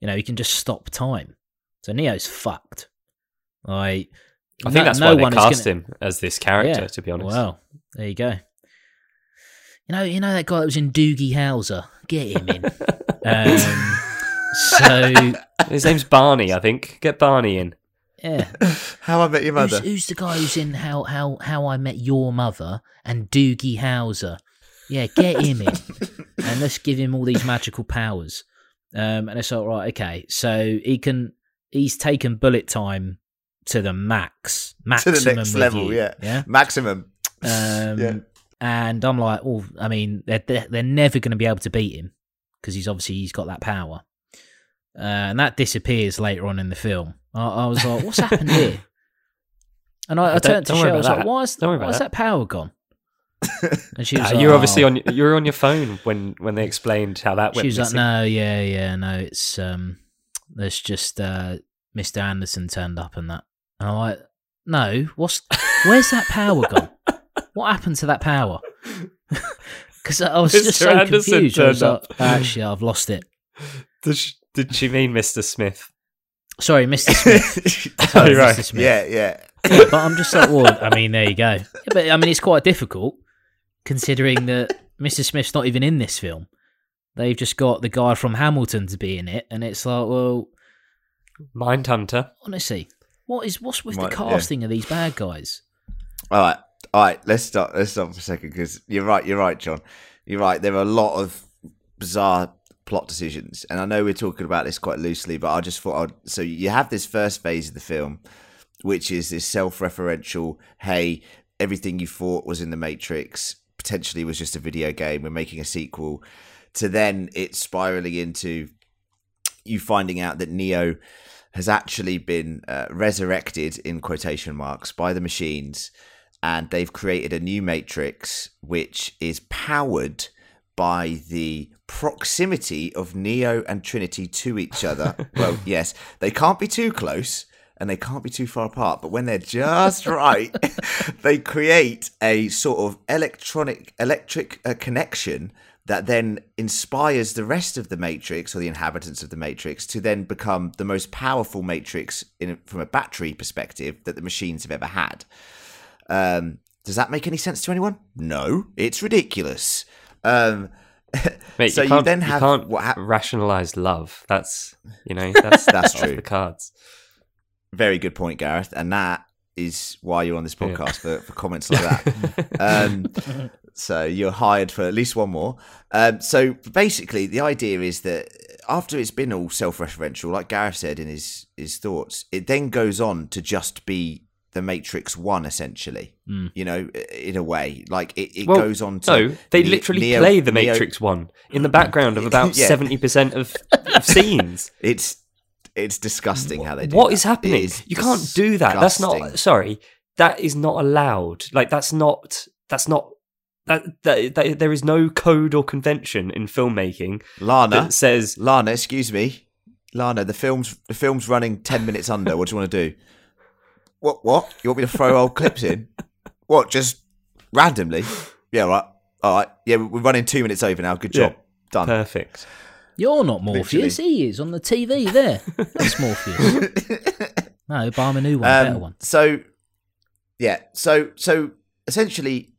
You know, he can just stop time. So Neo's fucked. Like, I think no- that's no why they cast gonna- him as this character. Yeah. To be honest, Well, there you go. You know, you know that guy that was in Doogie Howser. Get him in. um, so his name's Barney. I think get Barney in. yeah, How I Met Your who's, Mother. who's the guy who's in How How How I Met Your Mother and Doogie Howser? Yeah, get him in, and let's give him all these magical powers. Um, and it's all right. Okay, so he can. He's taken bullet time to the max, To the next level, you, yeah. yeah. Maximum. Um, Yeah. And I'm like, oh, I mean, they're they're, they're never going to be able to beat him because he's obviously he's got that power, uh, and that disappears later on in the film. I, I was like, what's happened here? And I, I turned to Cheryl. I was about like, that. why is, why is that. that power gone? And she was Ah, like, you're obviously "Oh." on. You're on your phone when when they explained how that went. She was like, no, yeah, yeah, no, it's um, there's just uh, Mr. Anderson turned up and that. And I'm like, no, what's where's that power gone? What happened to that power? Because I was just so Anderson confused. I was turned like, actually, I've lost it. Did she, did she mean Mr. Smith? Sorry, Mr. Smith. Oh, Sorry, right. Mr. Smith. yeah, yeah. Yeah, but I'm just like, well, I mean, there you go. Yeah, but I mean, it's quite difficult considering that Mr. Smith's not even in this film. They've just got the guy from Hamilton to be in it, and it's like, well, Mindhunter. honestly, what is what's with Might- the yeah. casting of these bad guys? All right, all right. Let's stop. Let's stop for a second because you're right. You're right, John. You're right. There are a lot of bizarre plot decisions, and I know we're talking about this quite loosely, but I just thought. I'd, so you have this first phase of the film, which is this self-referential. Hey, everything you thought was in the Matrix potentially was just a video game. We're making a sequel. To then it spiraling into you finding out that Neo has actually been uh, resurrected in quotation marks by the machines and they've created a new matrix which is powered by the proximity of Neo and Trinity to each other. well, yes, they can't be too close and they can't be too far apart, but when they're just right, they create a sort of electronic electric uh, connection that then inspires the rest of the matrix or the inhabitants of the matrix to then become the most powerful matrix in from a battery perspective that the machines have ever had. Um, does that make any sense to anyone? No, it's ridiculous. Um, Mate, So you you then have you can't what hap- rationalize love. That's you know that's That's true. The cards. very good point, Gareth, and that is why you're on this Yeah. podcast for, for comments like that. Um, so you're hired for at least one more. Um, so basically, the idea is that after it's been all self-referential, like Gareth said in his his thoughts, it then goes on to just be the Matrix One, essentially. Mm. You know, in a way, like it, it Well, goes on to No, they Ne- literally Neo- play the Neo- Matrix one in the background of about Yeah. seventy percent of, of scenes. It's it's disgusting how they do What that. is happening? Is you can't do that. That's not sorry. That is not allowed. Like that's not that's not that, that, that there is no code or convention in filmmaking Lana. that says Lana, excuse me. Lana, the film's the film's running ten minutes under. What do you want to do? What? What? You want me to throw old clips in? What? Just randomly? Yeah, right. All right. Yeah, we're running two minutes over now. Good job. Yeah. Done. Perfect. You're not Morpheus. He is on the TV there. That's Morpheus. no, buy him a new one, Um, better one. So, yeah. So, so essentially,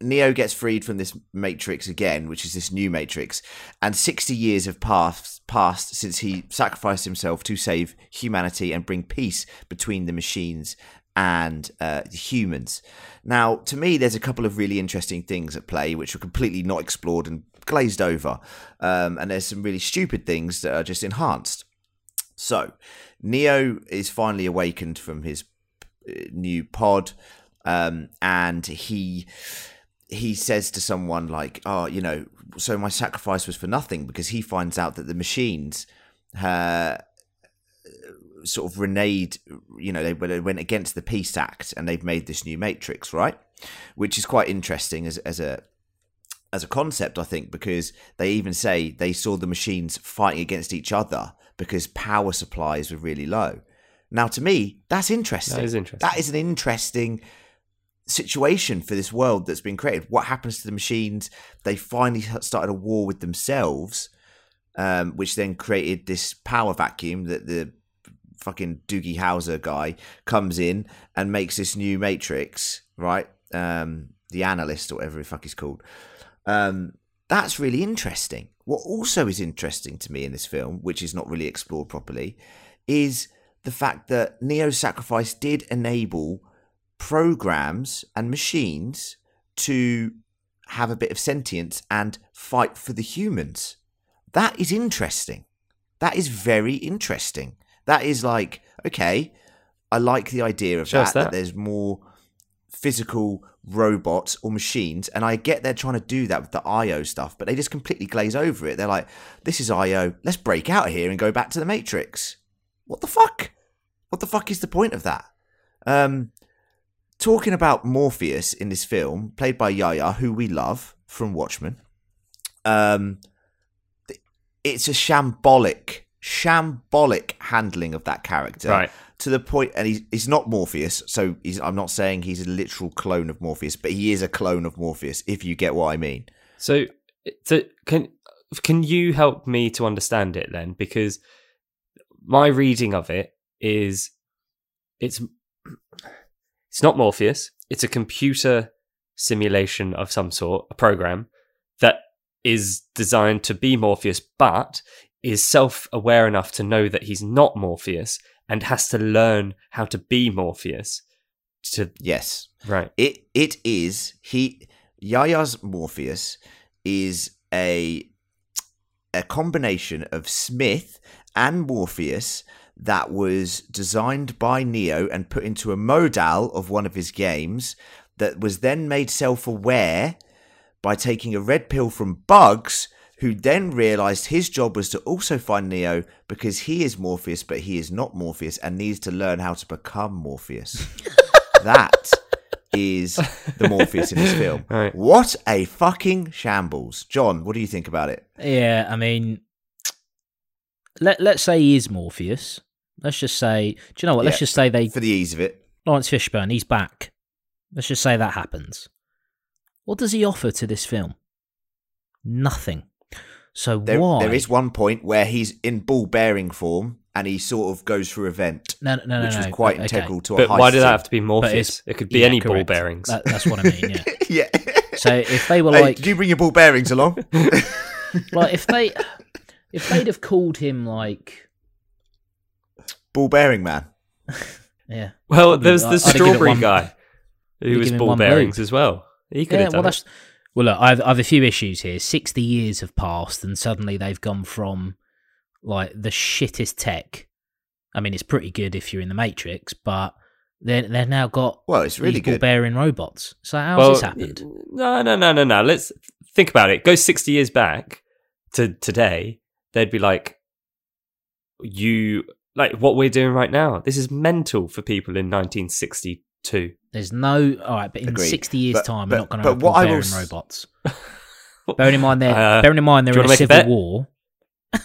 Neo gets freed from this matrix again, which is this new matrix, and sixty years have passed passed since he sacrificed himself to save humanity and bring peace between the machines and uh, humans. Now, to me, there's a couple of really interesting things at play which are completely not explored and glazed over, um, and there's some really stupid things that are just enhanced. So, Neo is finally awakened from his uh, new pod, um, and he he says to someone like, "Oh, you know, so my sacrifice was for nothing," because he finds out that the machines. Uh, sort of reneged, you know, they, they went against the Peace Act and they've made this new Matrix, right? Which is quite interesting as as a as a concept, I think, because they even say they saw the machines fighting against each other because power supplies were really low. Now, to me, that's interesting. That is interesting. That is an interesting situation for this world that's been created. What happens to the machines? They finally started a war with themselves, um, which then created this power vacuum that the fucking Doogie Howser guy comes in and makes this new Matrix, right? Um, the analyst or whatever the fuck he's called. Um, that's really interesting. What also is interesting to me in this film, which is not really explored properly, is the fact that Neo's sacrifice did enable programs and machines to have a bit of sentience and fight for the humans. That is interesting. That is very interesting. That is like, okay, I like the idea of that, that. that. there's more physical robots or machines. And I get they're trying to do that with the IO stuff, but they just completely glaze over it. They're like, this is IO, let's break out of here and go back to the Matrix. What the fuck? What the fuck is the point of that? Um, talking about Morpheus in this film, played by Yahya, who we love from Watchmen. Um, it's a shambolic, shambolic handling of that character, Right. To the point, and he's he's not Morpheus, so he's, I'm not saying he's a literal clone of Morpheus, but he is a clone of Morpheus, if you get what I mean. So, so can can you help me to understand it then? Because my reading of it is it's it's not Morpheus. It's a computer simulation of some sort, a program that is designed to be Morpheus, but is self-aware enough to know that he's not Morpheus and has to learn how to be Morpheus. To Yes, right, It it is he Yahya's Morpheus is a a combination of Smith and Morpheus that was designed by Neo and put into a modal of one of his games that was then made self-aware by taking a red pill from Bugs who then realized his job was to also find Neo because he is Morpheus but he is not Morpheus and needs to learn how to become Morpheus. that is the Morpheus in this film. Right. What a fucking shambles. John, what do you think about it? Yeah, I mean, let let's say he is Morpheus. Let's just say, do you know what? Let's Yeah. just say they For the ease of it. Laurence Fishburne, he's back. Let's just say that happens. What does he offer to this film? Nothing. So There, why? there is one point where he's in ball bearing form and he sort of goes for a vent, no, no, no, which was quite okay. integral to a but heist why did that have to be Morpheus? It could be Yeah, any ball bearings. That, that's what I mean. Yeah. yeah. So if they were Hey, like, did you bring your ball bearings along? like if they, if they'd have called him like, ball bearing man. yeah, Well, Probably- there's the I'd have given it strawberry one- guy who I'd was ball bearings blue. as well. He could yeah. have Well, done well. Look, I've I've a few issues here. Sixty years have passed, and suddenly they've gone from like the shittest tech. I mean, it's pretty good if you're in the Matrix, but they they've now got Well, it's really these good. bearing robots. So it. how's well, this happened? No, no, no, no, no. Let's think about it. Go 60 years back to today. They'd be like, you, like what we're doing right now. This is mental for people in 1962. There's no all right, but in Agreed. sixty years' But- time, but- we're not going to but have what I will bearing robots. bearing in mind they're Uh, bearing in mind do they're in a wanna a civil war.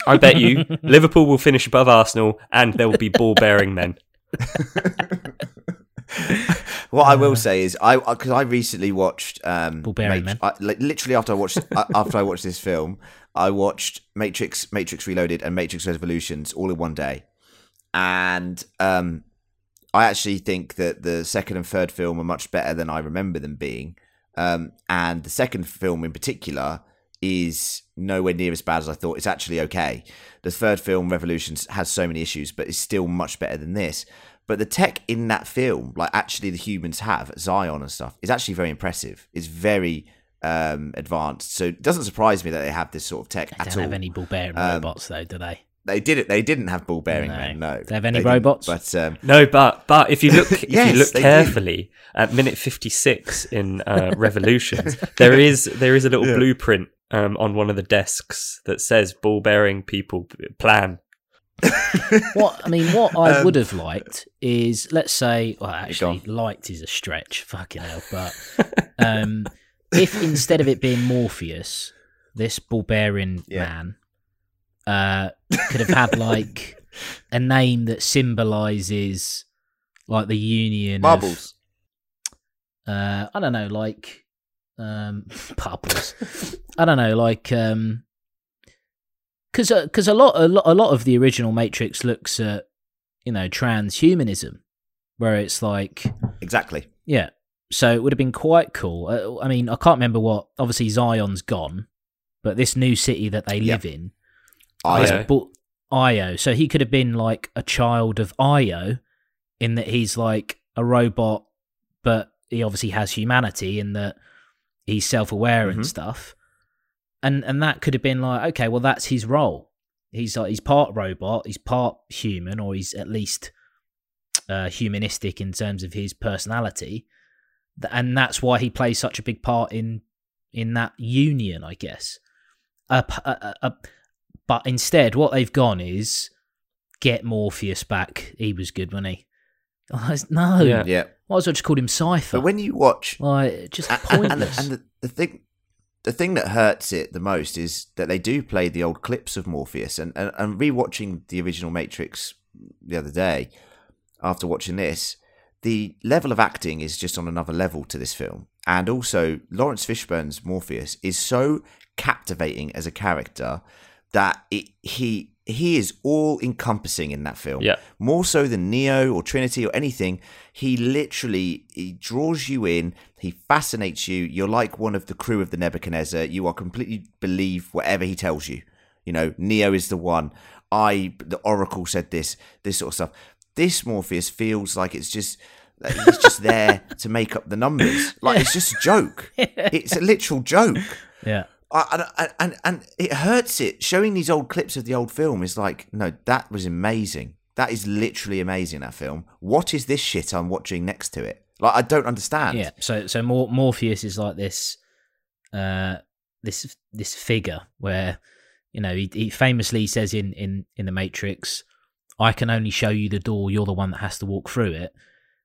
I bet you Liverpool will finish above Arsenal, and there will be ball bearing men. What I will say is, I because I recently watched um, Bulgarian Mat- men. I, li- literally after I watched uh, after I watched this film, I watched Matrix, Matrix Reloaded, and Matrix Revolutions all in one day, and um, I actually think that the second and third film are much better than I remember them being, um, and the second film in particular is nowhere near as bad as I thought. It's actually okay. The third film, Revolutions, has so many issues, but it's still much better than this. But the tech in that film, like actually the humans have Zion and stuff, is actually very impressive. It's very um, advanced. So it doesn't surprise me that they have this sort of tech They at don't have any Bulgarian Um, robots, though, do they? They did it. They didn't have ball bearing No. men. No. They have any didn't. robots? But um, No, but but if you look if you look they do. carefully at minute fifty six in uh, Revolutions, there is there is a little Yeah. blueprint um, on one of the desks that says ball bearing people plan. What I mean, what I Um, would have liked is, let's say, well, actually, gone. liked is a stretch, fucking hell. But um, if instead of it being Morpheus, this Bulgarian Yeah. man uh, could have had like a name that symbolizes like the union marbles. Of, uh, I don't know, like um, bubbles. I don't know, like um, because because a lot a lot a lot of the original Matrix looks at you know transhumanism, where it's like Exactly. yeah. So it would have been quite cool. Uh, I mean, I can't remember what. Obviously, Zion's gone, but this new city that they live in Io. bu- Io. So he could have been like a child of Io, in that he's like a robot, but he obviously has humanity in that he's self-aware and Mhm. stuff. And and that could have been like, okay, well that's his role. He's like he's part robot, he's part human, or he's at least uh, humanistic in terms of his personality, and that's why he plays such a big part in in that union, I guess. Uh, uh, uh, but instead, what they've gone is get Morpheus back. He was good, wasn't he? Oh, no, Yeah. yeah. might as well just called him Cipher. But when you watch like, just and, and, and, pointless. the, and the, the thing the thing that hurts it the most is that they do play the old clips of Morpheus and, and, and rewatching the original Matrix the other day after watching this the level of acting is just on another level to this film and also Laurence Fishburne's Morpheus is so captivating as a character that it, he he is all encompassing in that film Yeah. more so than Neo or Trinity or anything. He literally he draws you in. He fascinates you. You're like one of the crew of the Nebuchadnezzar. You are completely believe whatever he tells you. You know, Neo is the one. I the Oracle said this. This sort of stuff. This Morpheus feels like it's just like he's just there to make up the numbers. Like it's just a joke. It's a literal joke. yeah, I, I, and and it hurts it showing these old clips of the old film is like no that was amazing that is literally amazing that film what is this shit i'm watching next to it like i don't understand yeah. So so Mor- Morpheus is like this, uh, this this figure where you know he, he famously says in in in the Matrix, "I can only show you the door. You're the one that has to walk through it."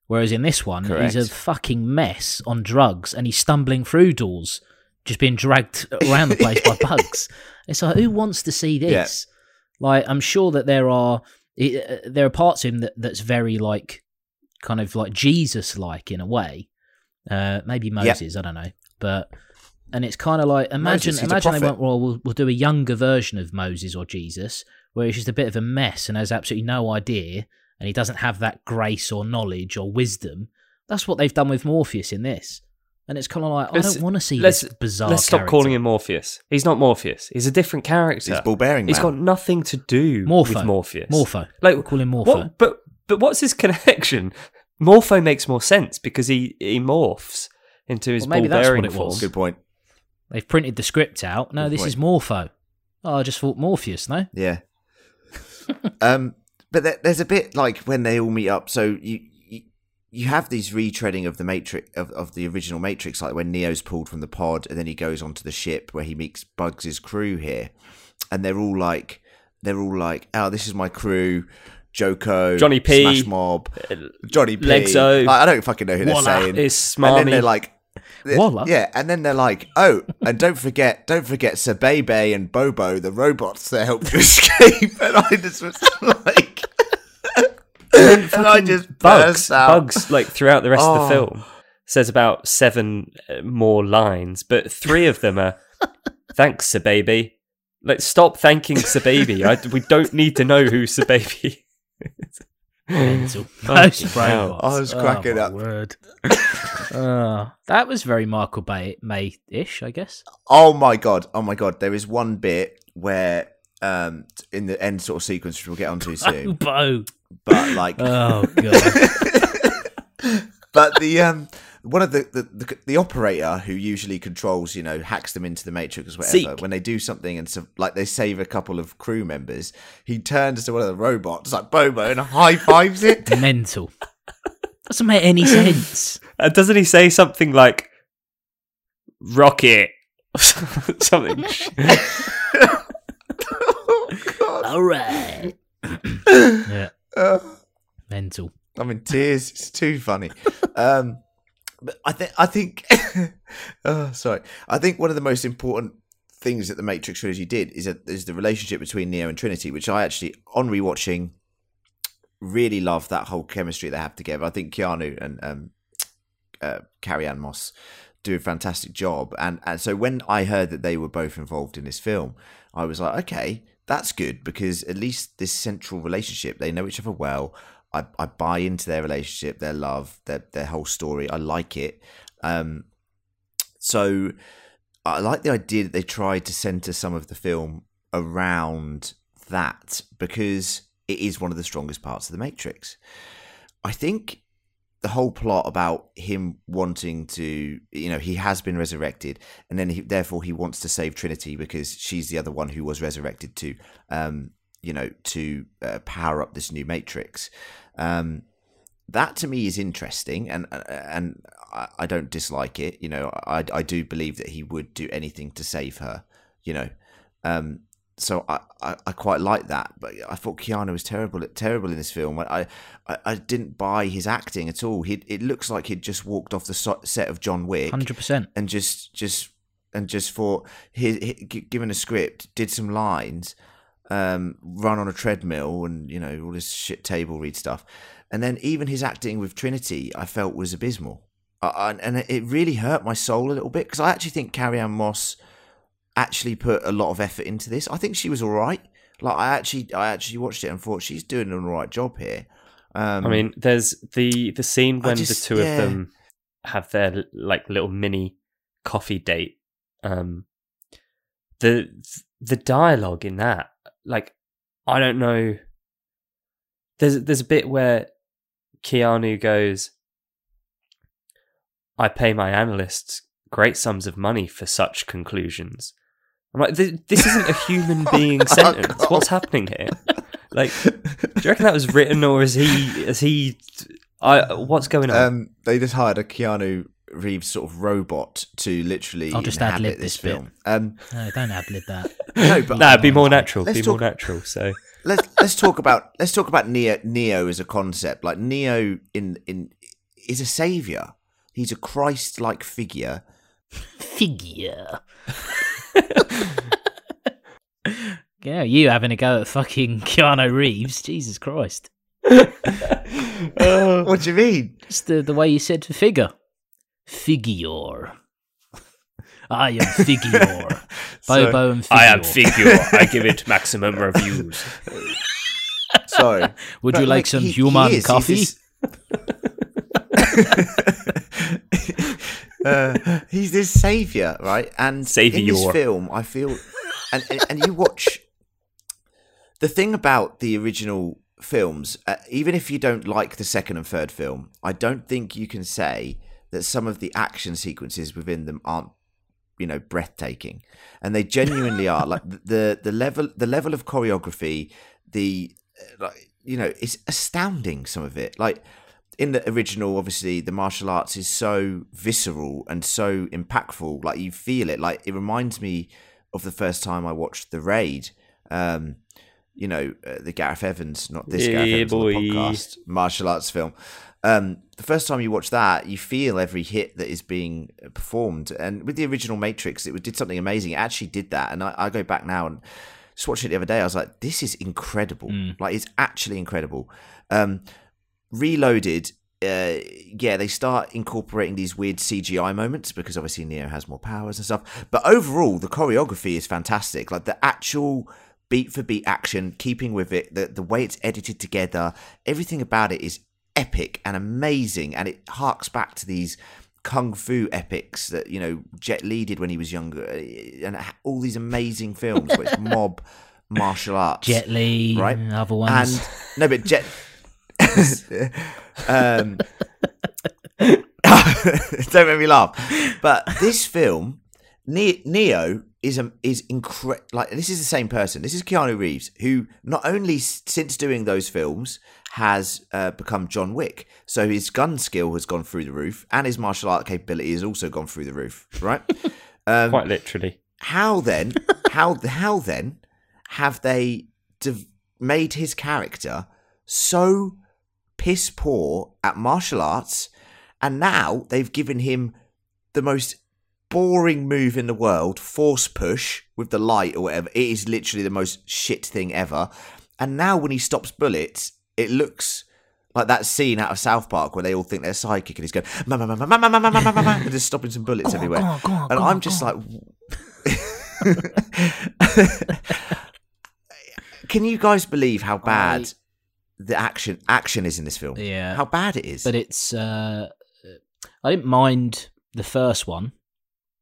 Whereas in this one, he's a fucking mess on drugs, and he's stumbling through doors, just being dragged around the place by bugs. It's like, who wants to see this? Like, I'm sure that there are it, uh, there are parts of him that that's very like kind of like Jesus like in a way. Uh, maybe Moses, I don't know, but and it's kind of like imagine Moses, imagine they went well, we'll we'll do a younger version of Moses or Jesus where he's just a bit of a mess and has absolutely no idea and he doesn't have that grace or knowledge or wisdom. That's what they've done with Morpheus in this. And it's kind of like, Let's- I don't want to see let's- this bizarre Let's stop character. calling him Morpheus. He's not Morpheus. He's a different character. it's ball bearing He's got nothing to do Morpho. with Morpheus. Morpho. Like We'll call him Morpho. What, but but what's his connection? Morpho makes more sense because he he morphs into his Well, maybe that's what it form. was. good point They've printed the script out. No, Good this point. is Morpho. Oh, I just thought Morpheus, no? yeah um but there's a bit like when they all meet up so you you, you have these retreading of the matrix of, of the original matrix like when neo's pulled from the pod and then he goes onto the ship where he meets bugs' crew here and they're all like they're all like oh this is my crew Joko, Johnny P. Smash Mob, uh, Johnny P. Legzo. I, I don't fucking know who they're Voila. saying. Is and then they're like, Walla? Yeah, and then they're like, oh, and don't forget, don't forget Sir Bebe and Bobo, the robots that helped you escape. And I just was like, and I just Bugs, out. Bugs, like throughout the rest of Oh. the film, says about seven uh, more lines, but three of them are "Thanks, Sir Baby." Like, stop thanking Sir Baby. I, we don't need to know who Sir Baby. Mental. Fucking Most hell. robots. I was cracking oh, up. Word. Uh, that was very Michael Bay May-ish, I guess. Oh my god! Oh my god! There is one bit where, um, in the end sort of sequence, which we'll get onto soon, Bo. But like, Oh god. but the um one of the, the the the operator who usually controls you know hacks them into the matrix or whatever Zeke. when they do something and so, like they save a couple of crew members he turns to one of the robots like bobo and high fives it Mental. Doesn't make any sense. Uh, doesn't he say something like "Rocket"? something. oh god All right. yeah. Mental. i'm in tears it's too funny um but i think i think oh sorry i think one of the most important things that the matrix trilogy did is that is the relationship between neo and trinity which i actually on rewatching really love that whole chemistry they have together. I think Keanu and um, uh, Carrie-Anne Moss do a fantastic job. And and so when I heard that they were both involved in this film, I was like, okay, that's good because at least this central relationship, they know each other well. I, I buy into their relationship, their love, their their whole story. I like it. Um, so I like the idea that they tried to center some of the film around that because it is one of the strongest parts of the Matrix. I think the whole plot about him wanting to, you know, he has been resurrected, and then he, therefore he wants to save Trinity because she's the other one who was resurrected to, um, you know, to uh, power up this new Matrix. Um, that to me is interesting, and and I, I don't dislike it. You know, I I do believe that he would do anything to save her. You know, um, so I, I, I quite like that. But I thought Keanu was terrible terrible in this film. I I, I didn't buy his acting at all. He it looks like he'd just walked off the so- set of John Wick Hundred percent. and just just and just thought he, he given a script, did some lines, um, run on a treadmill, and you know all this shit table read stuff, and then even his acting with Trinity, I felt was abysmal, uh, and, and it really hurt my soul a little bit because I actually think Carrie-Anne Moss actually put a lot of effort into this. I think she was all right. Like I actually I actually watched it and thought she's doing an all right job here. Um, I mean, there's the the scene when just- the two yeah. of them have their like little mini coffee date. Um, the the dialogue in that, like, I don't know. There's there's a bit where Keanu goes, "I pay my analysts great sums of money for such conclusions." I'm like, this, this isn't a human being sentence. What's happening here? Like, do you reckon that was written, or is he? Is he? I what's going on? Um, they just hired a Keanu Reeves sort of robot to literally I'll just inhabit ad-lib this this bit. film. Um, No, don't ad-lib that. no, but nah, be more natural. Let's be talk- more natural. So let's let's talk about let's talk about Neo Neo as a concept. Like Neo in in is a savior. He's a Christ-like figure. Figure. yeah, you having a go at fucking Keanu Reeves? Jesus Christ! Uh, what do you mean? Just the the way you said figure. Figure. I am figure. So- Bobo and figure. figure. I give it maximum reviews. Sorry. Would But, you like, like, some he- he human is, coffee? Uh, he's this savior, right? And in Saviour. this film, I feel, and, and and you watch the thing about the original films. Uh, even if you don't like the second and third film, I don't think you can say that some of the action sequences within them aren't you know breathtaking and they genuinely are like the the level the level of choreography the like you know it's astounding some of it like in the original obviously the martial arts is so visceral and so impactful like you feel it like it reminds me of the first time i watched the raid um you know uh, the gareth evans not this gareth Yeah, evans on the boy. podcast martial arts film um, the first time you watch that, you feel every hit that is being performed. And with the original Matrix, it did something amazing. It actually did that. And I, I go back now and just watched it the other day. I was like, this is incredible. Like, it's actually incredible. Um, Reloaded, uh, yeah, they start incorporating these weird CGI moments because obviously Neo has more powers and stuff. But overall, the choreography is fantastic. Like the actual beat for beat action, keeping with it, the the way it's edited together, everything about it is epic and amazing, and it harks back to these kung fu epics that you know Jet Li did when he was younger, uh, and all these amazing films where it's mob martial arts. Jet Li, Right. other ones. And no, but Jet. um, don't make me laugh. But this film, Neo is a, is incredible. Like this is the same person. This is Keanu Reeves, who not only since doing those films has uh, become John Wick. So his gun skill has gone through the roof, and his martial art capability has also gone through the roof. Right. Um, Quite literally. how then how how then have they dev- made his character so piss poor at martial arts and now they've given him the most boring move in the world force push with the light or whatever. It is literally the most shit thing ever. And now when he stops bullets it looks like that scene out of South Park where they all think they're psychic and he's going ma ma ma ma ma ma ma ma ma ma just stopping some bullets everywhere. go on, go on, and I'm just like, can you guys believe how bad the action action is in this film? Yeah. how bad it is. but it's uh I didn't mind the first one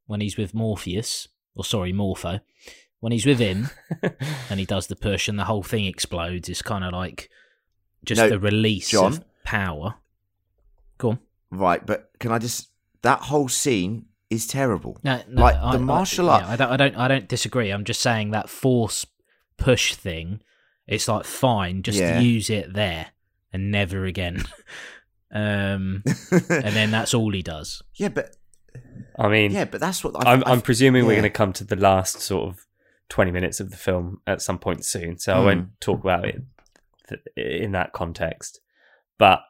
when he's with Morpheus, or sorry, Morpho. When he's with him and he does the push and the whole thing explodes, it's kind of like just No, the release John? of power. Go on. right, but can I just that whole scene is terrible. No, no, Like, I- the I- martial yeah, art- I don't, I don't, I don't disagree. I'm just saying that force push thing. It's like fine, just Yeah. use it there and never again. um, and then that's all he does. yeah, but I mean, yeah, but that's what I, I'm, I- I'm presuming we're going to come to the last sort of 20 minutes of the film at some point soon, so I Hmm. won't talk about it th- in that context. But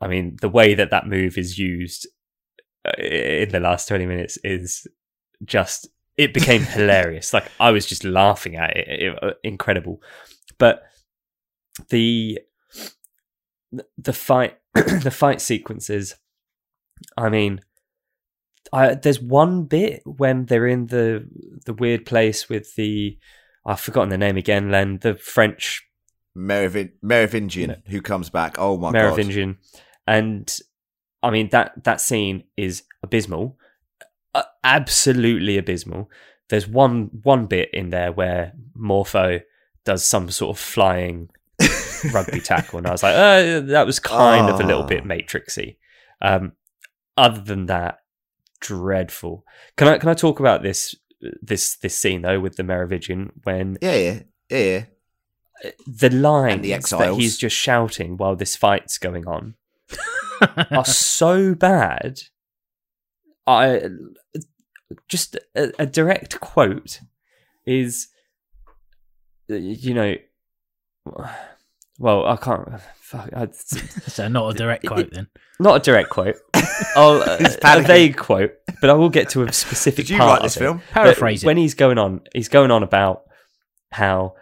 I mean, the way that that move is used uh, in the last 20 minutes is just it became hilarious. Like I was just laughing at it, it- uh, incredible. But the the fight the fight sequences, I mean, I, there's one bit when they're in the the weird place with the I've forgotten the name again, Len, the French Merovin- Merovingian who comes back. Oh my god, Merovingian, and I mean that that scene is abysmal, uh, absolutely abysmal. There's one one bit in there where Morpho does some sort of flying rugby tackle, and I was like, uh, that was kind of a little Oh. bit Matrixy. Um, other than that, dreadful. Can I can I talk about this this this scene though with the Merovingian when Yeah, yeah, yeah. yeah. the lines the that he's just shouting while this fight's going on are so bad. I just a, a direct quote is, you know, well, I can't. Fuck, I, so not a direct quote then. not a direct quote. I'll, uh, a vague quote, but I will get to a specific. Did you part write of this it. film? But Paraphrase it. when he's going on he's going on about how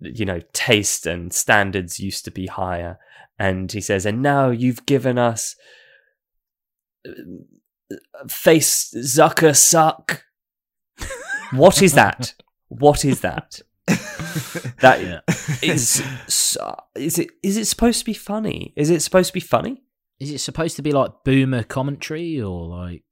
you know taste and standards used to be higher and he says and now you've given us uh, face zucker suck what is that what is that that Yeah. is is it is it supposed to be funny is it supposed to be funny Is it supposed to be like boomer commentary or like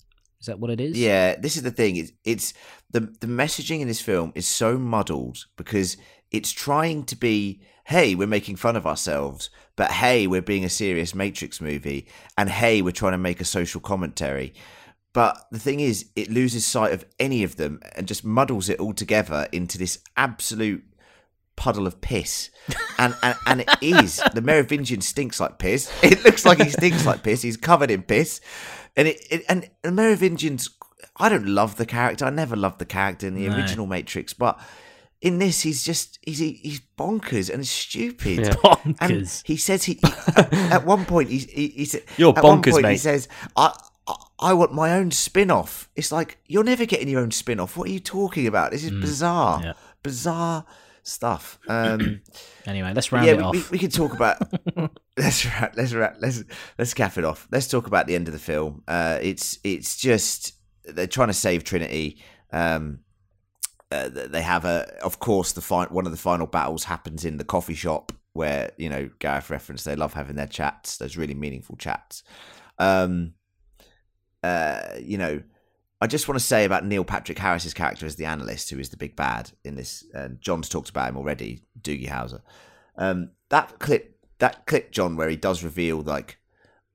is that what it is? Yeah, this is the thing. It's it's the the messaging in this film is so muddled because it's trying to be, hey, we're making fun of ourselves, but hey, we're being a serious Matrix movie, and hey, we're trying to make a social commentary. But the thing is, it loses sight of any of them and just muddles it all together into this absolute puddle of piss. And and, and it is. The Merovingian stinks like piss. It looks like he stinks like piss. He's covered in piss. And it, it and the Merovingians I don't love the character. I never loved the character in the No. original Matrix, but in this, he's just he's he's bonkers and stupid. Yeah. And Bonkers. he says he at, one point he he, he said You're at one bonkers, point He says I. I- want my own spin-off. It's like you're never getting your own spin-off. What are you talking about? This is bizarre, Mm. yeah. bizarre stuff. Um, Anyway, let's round yeah, it we, off. we, we can talk about. let's wrap, let's ra- let's let's cap it off. Let's talk about the end of the film. Uh, it's it's just they're trying to save Trinity. Um, uh, they have a, of course, the fi- one of the final battles happens in the coffee shop where you know Gareth referenced. They love having their chats. Those really meaningful chats. Um, uh, you know, I just want to say about Neil Patrick Harris's character as the analyst, who is the big bad in this. And John's talked about him already, Doogie Howser. Um, that clip, that clip, John, where he does reveal like,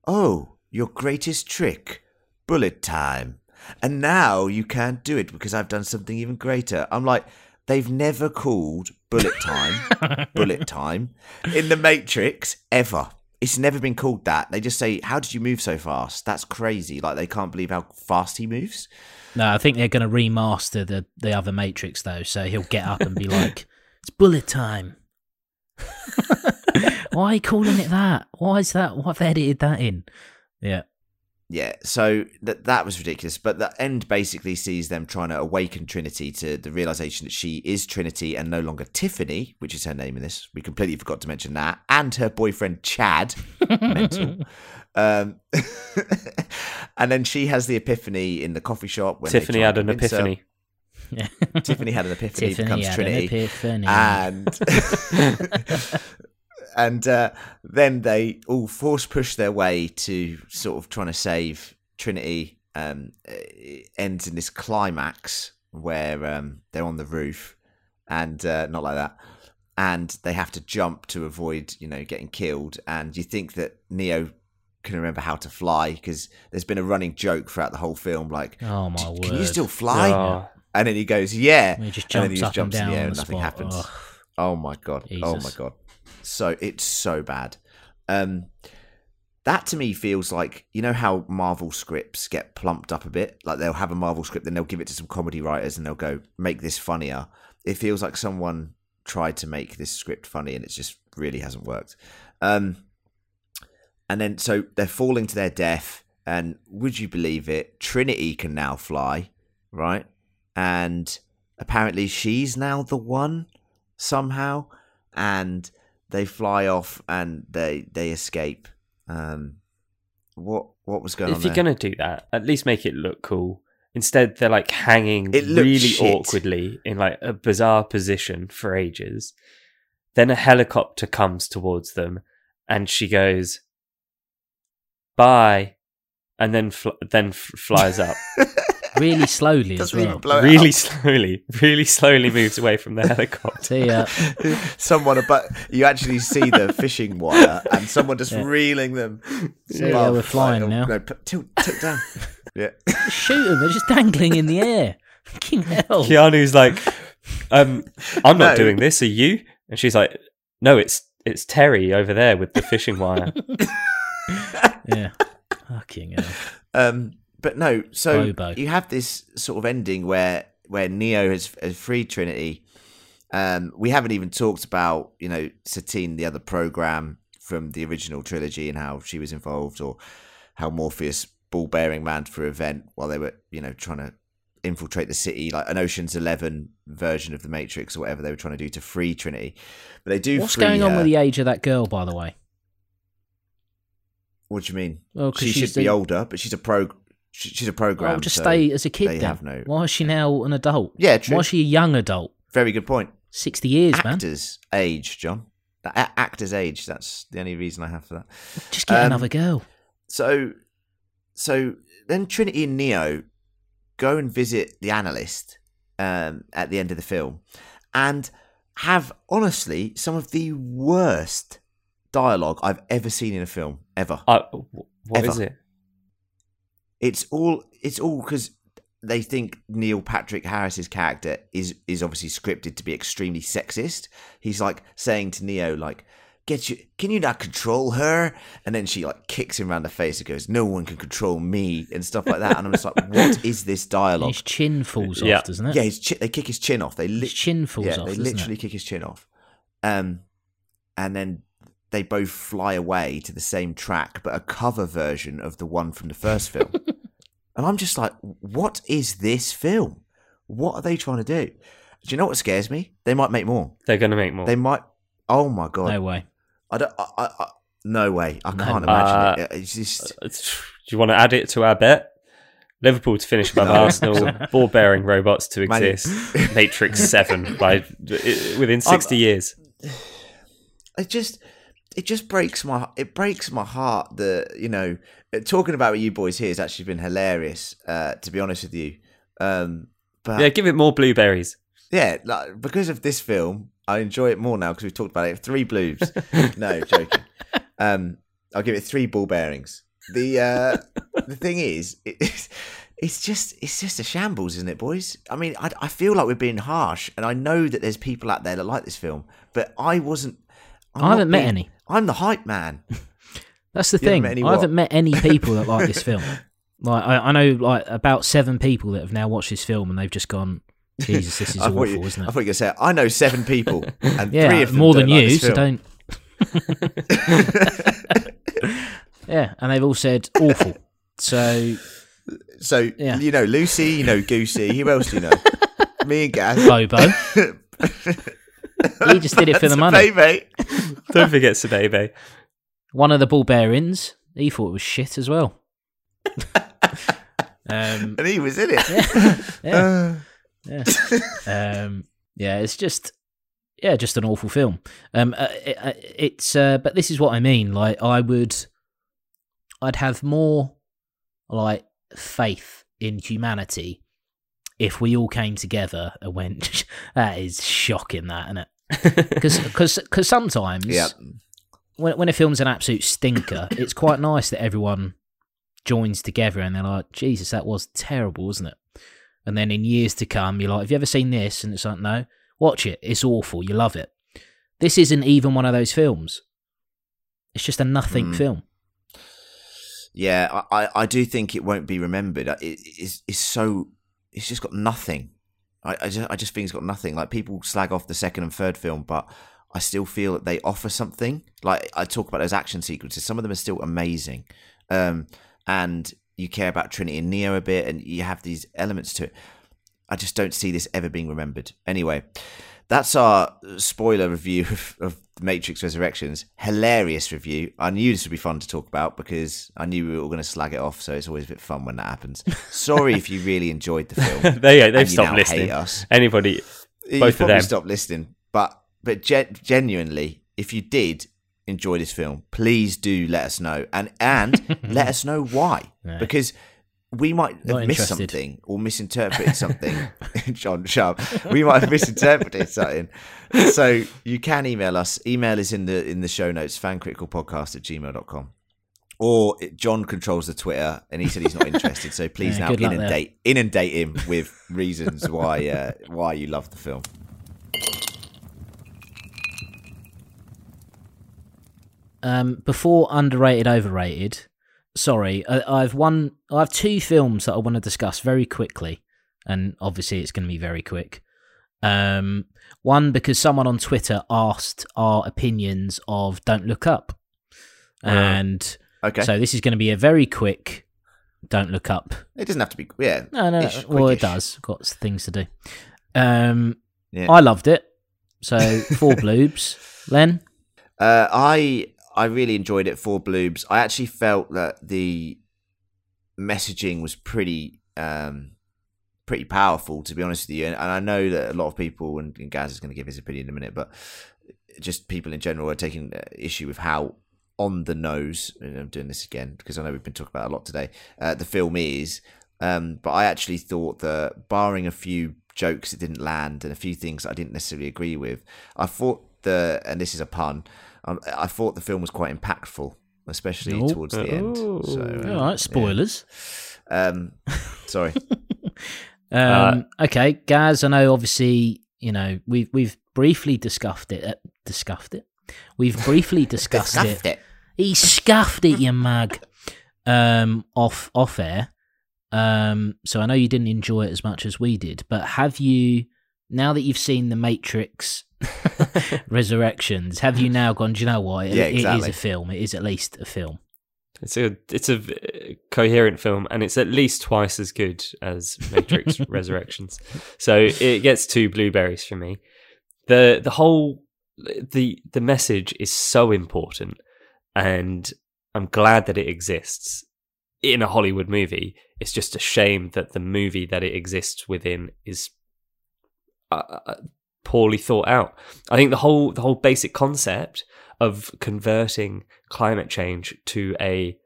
"Oh, your greatest trick, bullet time," and now you can't do it because I've done something even greater. I'm like, they've never called bullet time, bullet time in the Matrix ever. It's never been called that. They just say, "How did you move so fast?" That's crazy. Like they can't believe how fast he moves. No, I think they're going to remaster the the other Matrix though, so he'll get up and be like, "It's bullet time." Why are you calling it that? Why is that? Why have they edited that in? Yeah, Yeah, so that that was ridiculous. But the end basically sees them trying to awaken Trinity to the realization that she is Trinity and no longer Tiffany, which is her name in this. We completely forgot to mention that, and her boyfriend Chad. Mental. Um, and then she has the epiphany in the coffee shop. When Tiffany had an convince her. epiphany. Tiffany had an epiphany, Tiffany becomes had Trinity. an epiphany. and and uh, then they all force push their way to sort of trying to save Trinity. Um, it ends in this climax where um, they're on the roof, and uh, not like that, and they have to jump to avoid you know getting killed. And you think that Neo can remember how to fly because there's been a running joke throughout the whole film, like, oh my word! "Can you still fly?" Oh, And then he goes, "Yeah," And he just jumps and then he just jumps in the air and nothing spot. happens. Ugh. Oh my god! Oh my god! So it's so bad. Um, that to me feels like you know how Marvel scripts get plumped up a bit. Like they'll have a Marvel script, then they'll give it to some comedy writers, and they'll go make this funnier. It feels like someone tried to make this script funny, and it just really hasn't worked. Um, and then so they're falling to their death, and would you believe it? Trinity can now fly, right? And apparently she's now the one somehow and they fly off and they they escape um what what was going if on you're gonna do that, at least make it look cool. Instead, they're like hanging It really shit. awkwardly in like a bizarre position for ages. Then a helicopter comes towards them, and she goes, "Bye," and then fl- then f- flies up really slowly as well. really up. slowly, really slowly moves away from the helicopter. See ya. someone but you actually see the fishing wire and someone just Yeah. reeling them See, above, yeah, we're flying like, now. no, put- tilt, tilt down yeah Shoot them! They're just dangling in the air. Fucking hell! Keanu's like, um, "I'm not No. doing this. Are you?" And she's like, "No, it's it's Terry over there with the fishing wire." Yeah. Fucking hell. Um, but no, so Bobo. you have this sort of ending where where Neo has, has freed Trinity. Um, we haven't even talked about you know Satine, the other program from the original trilogy, and how she was involved, or how Morpheus ball bearing man for event while they were you know trying to infiltrate the city, like an Ocean's Eleven version of the Matrix or whatever they were trying to do to free Trinity. But they do. What's going on her. with the age of that girl, by the way? What do you mean? Well, she should be older, but she's a pro. She- She's a program. Well, just so stay as a kid they then. have no- Why is she now an adult? Yeah, true. Why is she a young adult? Very good point. Sixty years, man. actors age, John. The a- actors age. That's the only reason I have for that. Just get Um, another girl. So, so then Trinity and Neo go and visit the analyst um, at the end of the film, and have honestly some of the worst dialogue I've ever seen in a film ever. Uh, what Ever. is it? It's all it's all because they think Neil Patrick Harris's character is is obviously scripted to be extremely sexist. He's like saying to Neo like get you. Can you not control her? And then she like kicks him around the face and goes, "No one can control me," and stuff like that. And I'm just like, what is this dialogue? His chin falls Yeah. off, doesn't it? Yeah, his chi- they kick his chin off. They His chin falls yeah, off. they literally it? kick his chin off. Um, and then they both fly away to the same track, but a cover version of the one from the first film. and I'm just like, what is this film? What are they trying to do? Do you know what scares me? They might make more. They're going to make more. They might. Oh my god! No way. I don't. I, I, I, no way. I No can't imagine Uh, it. It's just. Uh, Do you want to add it to our bet? Liverpool to finish above No. Arsenal, ball bearing robots to Man- exist, Matrix 7 by within 60 years. it just it just breaks my it breaks my heart that you know talking about you boys here has actually been hilarious uh to be honest with you. Um but Yeah, yeah, give it more blueberries. like, because of this film i enjoy it more now because we've talked about it. Three blues. No joking. Um i'll give it three ball bearings. The uh the thing is it, it's it's just it's just a shambles isn't it boys? I mean I, I feel like we're being harsh and i know that there's people out there that like this film but i wasn't I'm I haven't met being- any. I'm the hype man. That's the You haven't thing. I haven't met any people that like this film. Like I, I know like about seven people that have now watched this film and they've just gone, Jesus, this is awful, you, isn't it? I thought you were say, I know seven people, and three of them more than like you, this so don't. Yeah, and they've all said awful. So so Yeah. you know Lucy, you know Goosey. Who else do you know? Me and Gaz. Bobo, he just did it for the money. baby. Don't forget Sabebe. One of the ball bearings, he thought it was shit as well. um, and he was in it. yeah, yeah, um, yeah. It's just, yeah, just an awful film. Um, uh, it, uh, it's, uh, but this is what I mean. Like, I would, I'd have more, like, faith in humanity if we all came together and went, "That is shocking, that isn't it?" Because, because, sometimes, yeah, when when a film's an absolute stinker, it's quite nice that everyone joins together and they're like, Jesus, that was terrible, wasn't it? And then in years to come, you're like, Have you ever seen this? And it's like, No, watch it. It's awful. You love it. This isn't even one of those films. It's just a nothing Mm. film. yeah. I, I, I do think it won't be remembered. It, it's, it's so. It's just got nothing. I, I just, I just think it's got nothing. Like people slag off the second and third film, but I still feel that they offer something. Like I talk about those action sequences, some of them are still amazing, um, and you care about Trinity and Neo a bit, and you have these elements to it. I just don't see this ever being remembered. Anyway, that's our uh, spoiler review of, of Matrix Resurrections. Hilarious review. I knew this would be fun to talk about because I knew we were all going to slag it off. So it's always a bit fun when that happens. Sorry if you really enjoyed the film. they, they've and you stopped listening. Hate us. Anybody, Both of them. Stop listening, but but gen- genuinely, if you did enjoy this film, please do let us know and and let us know why because we might have Not missed interested. something or misinterpreted something. John Sharp, we might have misinterpreted something. So you can email us. Email is in the in the show notes. Fancriticalpodcast at gmail.com. Or it- John controls the Twitter, and he said he's not interested. So please Yeah, now good luck there. inundate inundate him with reasons why uh, why you love the film. Um, before underrated, overrated. Sorry, I, I've one. I have two films that I want to discuss very quickly, and obviously it's going to be very quick. Um, one because someone on Twitter asked our opinions of Don't Look Up, Uh, and Okay. so this is going to be a very quick Don't Look Up. it doesn't have to be. Yeah. No, no. Ish, well, it does. Got things to do. Um, Yeah. I loved it. So four bloobs. Len, Uh, I I really enjoyed it for Bloobs. I actually felt that the messaging was pretty um pretty powerful, to be honest with you. And, and I know that a lot of people, and, and Gaz is going to give his opinion in a minute, but just people in general are taking uh, issue with how on the nose. And I'm doing this again because I know we've been talking about a lot today. Uh, the film is, um, but I actually thought that barring a few jokes that didn't land and a few things I didn't necessarily agree with, I thought the and this is a pun. Um, I thought the film was quite impactful, especially towards the end. So, uh, all right, spoilers. Um, sorry. Um, okay, Gaz. I know. Obviously, you know we've we've briefly discussed it. Uh, discussed it. We've briefly discussed it. It. He scuffed it, you mag. Um, off off air. Um, so I know you didn't enjoy it as much as we did, but have you? Now that you've seen the Matrix Resurrections, have you now gone? Do you know what? It, Yeah, it is a film. It is at least a film. It's a it's a coherent film, and it's at least twice as good as Matrix Resurrections. So it gets two blueberries for me. the The whole the the message is so important, and I'm glad that it exists in a Hollywood movie. It's just a shame that the movie that it exists within is uh, uh, poorly thought out. I think the whole the whole basic concept of converting climate change to a,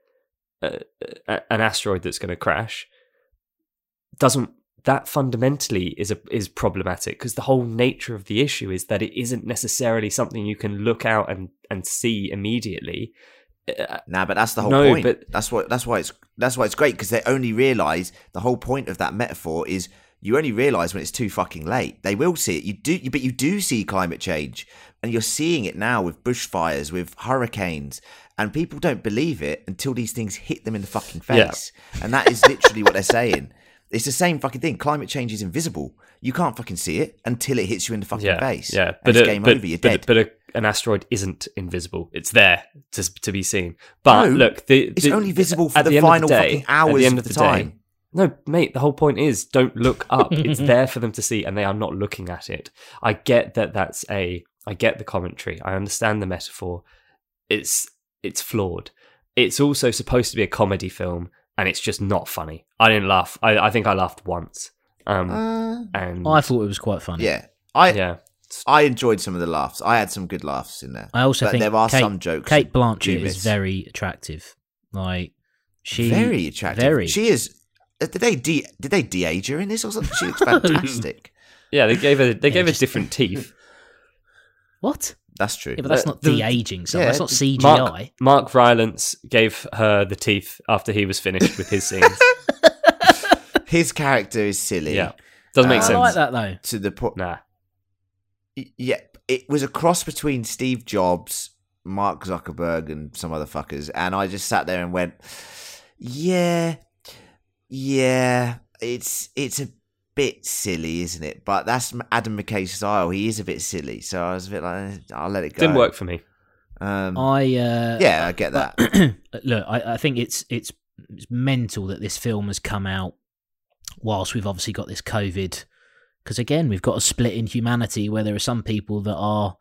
a, a an asteroid that's going to crash doesn't that fundamentally is a, is problematic because the whole nature of the issue is that it isn't necessarily something you can look out and and see immediately. Uh, Nah, but that's the whole No, point. but- that's what that's why it's that's why it's great because they only realize the whole point of that metaphor is you only realize when it's too fucking late. They will see it. You do, but you do see climate change, and you're seeing it now with bushfires, with hurricanes, and people don't believe it until these things hit them in the fucking Yeah. face, and that is literally what they're saying. It's the same fucking thing. Climate change is invisible. You can't fucking see it until it hits you in the fucking yeah, face. yeah, but it's a- game but, over. You're but, dead. but a, an asteroid isn't invisible; it's there to to be seen. But No, look, the, it's only visible for the of final day- fucking hours at the end of the the day, time. No, mate, the whole point is don't look up. it's there for them to see, and they are not looking at it. I get that that's a. I get the commentary. I understand the metaphor. It's it's flawed. It's also supposed to be a comedy film, and it's just not funny. I didn't laugh. I, I think I laughed once. Um, Uh, and I thought it was quite funny. yeah, I yeah, I enjoyed some of the laughs. I had some good laughs in there. I also but think there are Cate, some jokes. Cate you Blanchett is very attractive. Like she very attractive. very. She is. Uh, Did they de did they de-age her in this or something? She looks fantastic. yeah. They gave her they Yeah, gave her just- different teeth. What? That's true. Yeah, but that's The- not the- de aging. So yeah, that's not CGI. Mark, Mark Rylance gave her the teeth after he was finished with his scenes. His character is silly. yeah, doesn't make I sense. like that though. To the point. Nah, Yeah, it was a cross between Steve Jobs, Mark Zuckerberg, and some other fuckers, and I just sat there and went, "Yeah, yeah, it's it's a bit silly, isn't it? But that's Adam McKay's style. He is a bit silly, so I was a bit like, "Eh, I'll let it go. didn't work for me. Um, I uh, yeah, I get that. look, I, I think it's it's it's mental that this film has come out whilst we've obviously got this COVID. Because again, we've got a split in humanity where there are some people that are,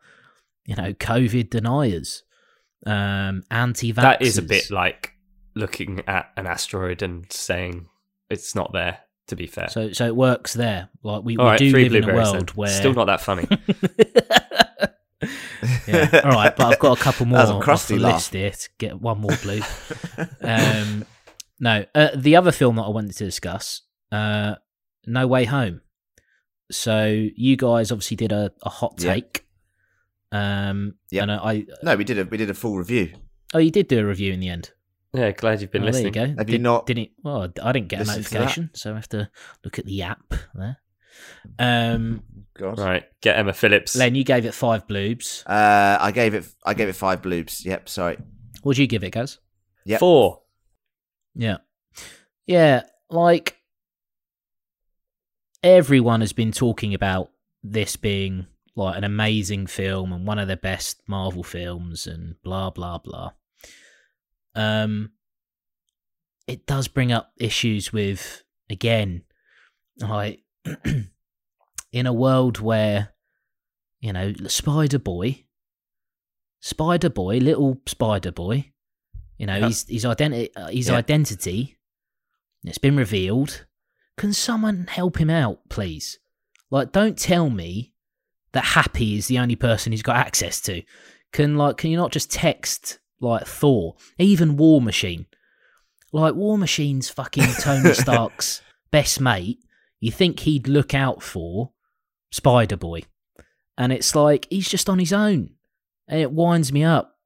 you know, COVID deniers, um, anti-vaxxers. That is a bit like looking at an asteroid and saying it's not there. To be fair, So, so it works there. Like we, we right, do live in a world then. where Still not that funny. yeah. All right, but I've got a couple more That was a off the laugh. list here to get one more blue. um, no, uh, the other film that I wanted to discuss, uh, No Way Home. So you guys obviously did a, a hot Yeah. take. Um, Yep. and I, no, we did a we did a full review. oh, you did do a review in the end. Yeah, glad you've been oh, listening. There you go. Have did, you not Didn't? Well, I didn't get a listened to that? notification, so I have to look at the app there. Um, God. Right, get Emma Phillips. Len, you gave it five bloobs. Uh, I gave it I gave it five bloobs. Yep, sorry. What'd you give it, guys? Yep. Four. Yeah. Yeah, like everyone has been talking about this being like an amazing film and one of the best Marvel films and blah blah blah. Um it does bring up issues with again like in a world where you know Spider Boy Spider Boy, little Spider Boy, you know, his his identity uh, his Yeah. identity it's been revealed. Can someone help him out, please? Like don't tell me that Happy is the only person he's got access to. Can like can you not just text like Thor, even War Machine? Like War Machine's fucking Tony Stark's best mate. You think he'd look out for Spider Boy. And it's like he's just on his own. And it winds me up.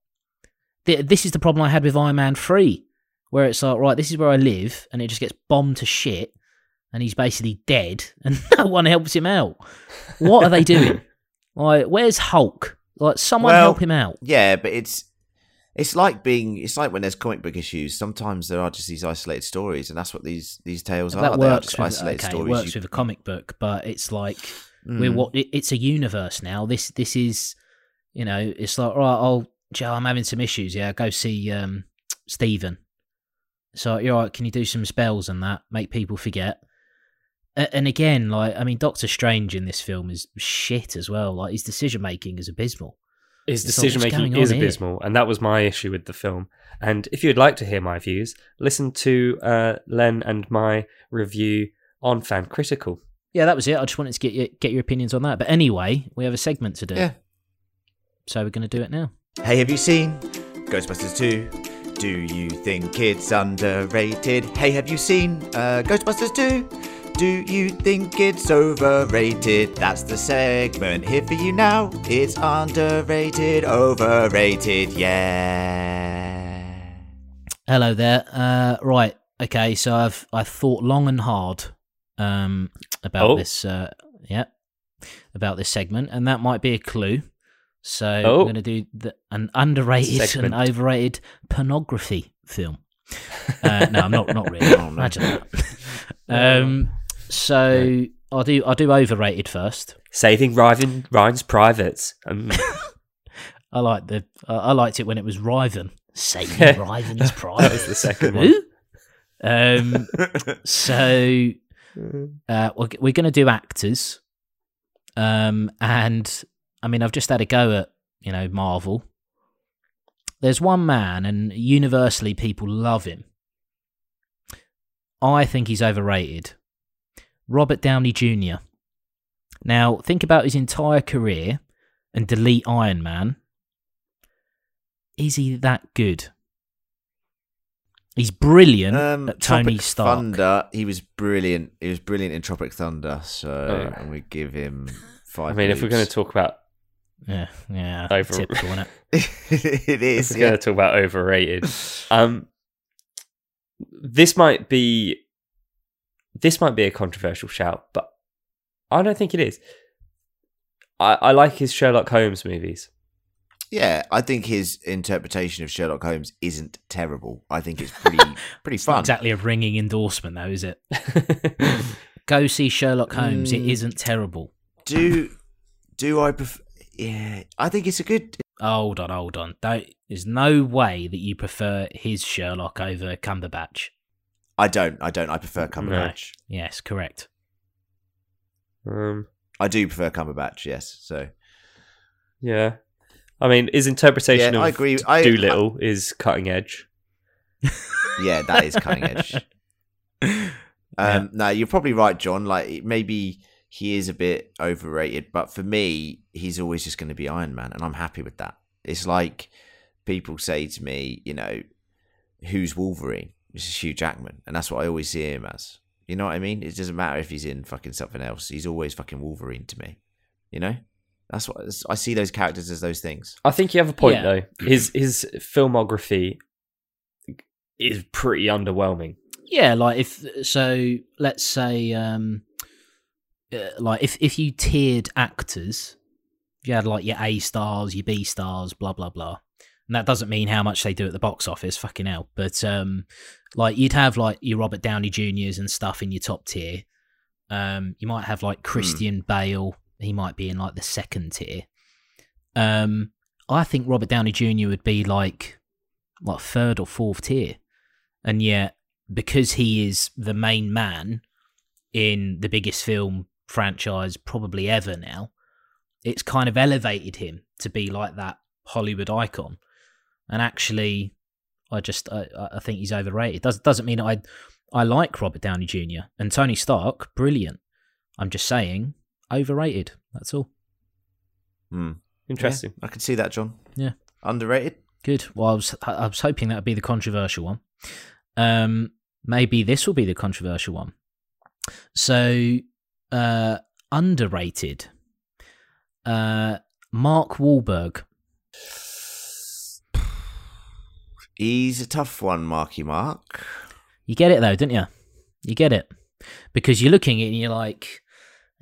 This is the problem I had with Iron Man 3, where it's like, right, this is where I live, and it just gets bombed to shit, and he's basically dead, and no one helps him out. What are they doing? Like, where's Hulk? Like someone Well- help him out. Yeah, but it's it's like being it's like when there's comic book issues. Sometimes there are just these isolated stories, and that's what these these tales are. that they are works just with, isolated okay, it stories. works you- with a comic book, but it's like we're Mm. what it's a universe now. This this is you know it's like right. Oh, Joe, I'm having some issues. Yeah, go see um Stephen. So you're right. Can you do some spells and that make people forget? And again, like I mean, Doctor Strange in this film is shit as well. Like his decision making is abysmal. His It's decision making is on here? abysmal, and that was my issue with the film. And if you'd like to hear my views, listen to uh, Len and my review on Fan Critical. Yeah, that was it. I just wanted to get your, get your opinions on that. But anyway, we have a segment to do, Yeah. so we're going to do it now. Hey, have you seen Ghostbusters 2? Do you think it's underrated? Hey, have you seen uh, Ghostbusters 2? Do you think it's overrated? That's the segment here for you now. It's underrated, overrated, yeah. Hello there. Uh, right. Okay. So I've I've thought long and hard um, about Oh. this. Uh, yeah, about this segment, and that might be a clue. So Oh. we're going to do the, an underrated Segment. and overrated pornography film. Uh, no, I'm not. Not really. Oh, no. Imagine that. um, so I'll do. I'll do overrated first. Saving Ryan, Ryan's privates. Um, I like the. I I liked it when it was Riven. Saving Riven's that was the second one. Um, so uh, we're, we're going to do actors, um, and I mean I've just had a go at you know Marvel. There's one man, and universally people love him. I think he's overrated. Robert Downey Jr. Now think about his entire career and delete Iron Man. Is he that good? He's brilliant Um, at Tony Tropic Stark. Thunder, he was brilliant. He was brilliant in Tropic Thunder, so Oh. I'm going to give him five. I mean, if we're going to talk about Yeah, yeah, Over- typical, isn't it? it if is. we're Yeah. going to talk about overrated, um, this might be this might be a controversial shout, but I don't think it is. I, I like his Sherlock Holmes movies. Yeah, I think his interpretation of Sherlock Holmes isn't terrible. I think it's pretty pretty It's not fun. exactly a ringing endorsement, though, is it? Go see Sherlock Holmes. It Mm. isn't terrible. Do do I prefer? Yeah, I think it's a good. Hold on, hold on. Don't, there's no way that you prefer his Sherlock over Cumberbatch. I don't. I don't. I prefer Cumberbatch. Yes, correct. um, I do prefer Cumberbatch. Yes. So yeah, I mean, his interpretation Yeah, of I agree. I- Dolittle is cutting edge. yeah, that is cutting edge. Um, No, you're probably right, John. Like maybe he is a bit overrated, but for me, he's always just going to be Iron Man, and I'm happy with that. It's like people say to me, you know, who's Wolverine? This is Hugh Jackman, and that's what I always see him as. You know what I mean? It doesn't matter if he's in fucking something else. He's always fucking Wolverine to me. You know, that's what I see those characters as those things. I think you have a point Yeah. though. His his filmography is pretty underwhelming. Yeah, like if so, let's say, um, uh, like if if you tiered actors, if you had like your A stars, your B stars, blah blah blah, and that doesn't mean how much they do at the box office, fucking hell. But um, like you'd have like your Robert Downey Juniors and stuff in your top tier. Um, you might have like Christian Bale. He might be in like the second tier. Um, I think Robert Downey Jr. would be like like third or fourth tier, and yet because he is the main man in the biggest film franchise probably ever now, it's kind of elevated him to be like that Hollywood icon. And actually, I just I, I think he's overrated. Does doesn't mean I I like Robert Downey Jr. and Tony Stark, brilliant. I'm just saying overrated. That's all. Hmm. Interesting. Yeah, I can see that, John. Yeah. Underrated. Good. Well, I was I was hoping that would be the controversial one. Um, maybe this will be the controversial one. So, uh, underrated. Uh, Mark Wahlberg. He's a tough one, Marky Mark. You get it though, don't you? You get it because you're looking at it and you're like,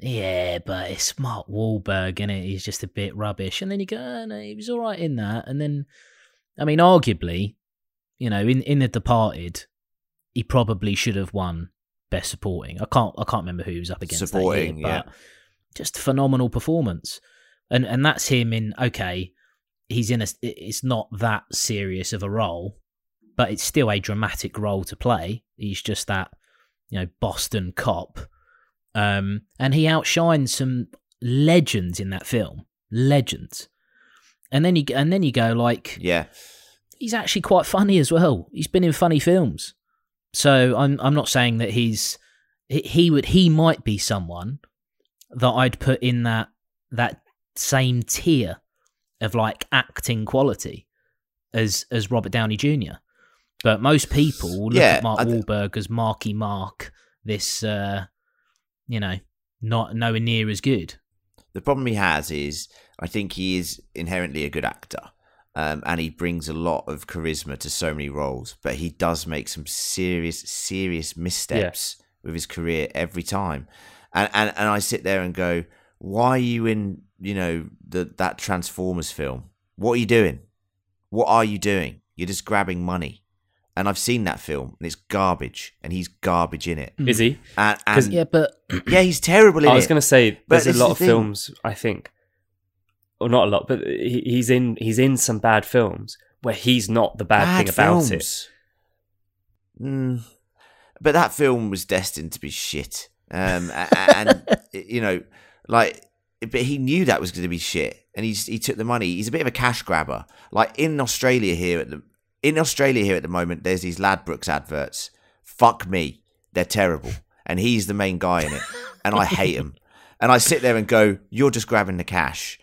yeah, but it's Mark Wahlberg, and it? He's just a bit rubbish. And then you go, oh, no, he was all right in that. And then, I mean, arguably, you know, in in The Departed, he probably should have won Best Supporting. I can't I can't remember who he was up against. Supporting, year, yeah. just phenomenal performance. And and that's him in okay. He's in a. It's not that serious of a role, but it's still a dramatic role to play. He's just that, you know, Boston cop um, and he outshines some legends in that film, legends. And then you and then you go like, Yeah. he's actually quite funny as well. He's been in funny films, so I'm I'm not saying that he's he- he would he might be someone that I'd put in that that same tier of like acting quality as as Robert Downey Jr. But most people look Yeah, at Mark th- Wahlberg as Marky Mark, this uh, you know, not nowhere near as good. The problem he has is I think he is inherently a good actor. Um, and he brings a lot of charisma to so many roles, but he does make some serious, serious missteps with his career every time. And, and and I sit there and go, why are you in, you know, the that Transformers film? What are you doing? What are you doing? You're just grabbing money. And I've seen that film, and it's garbage, and he's garbage in it. Is he? And, and Yeah, but yeah, he's terrible in I was going to say But there's a lot the of thing. films I think, or not a lot, but he, he's in he's in some bad films where he's not the bad, thing about it. Mm, but that film was destined to be shit. Um, a- a- and you know, like, but he knew that was going to be shit, and he's he took the money. He's a bit of a cash grabber. Like in Australia here at the in Australia here at the moment, there's these Ladbrokes adverts. Fuck me, they're terrible, and he's the main guy in it, and I hate him. And I sit there and go, "You're just grabbing the cash."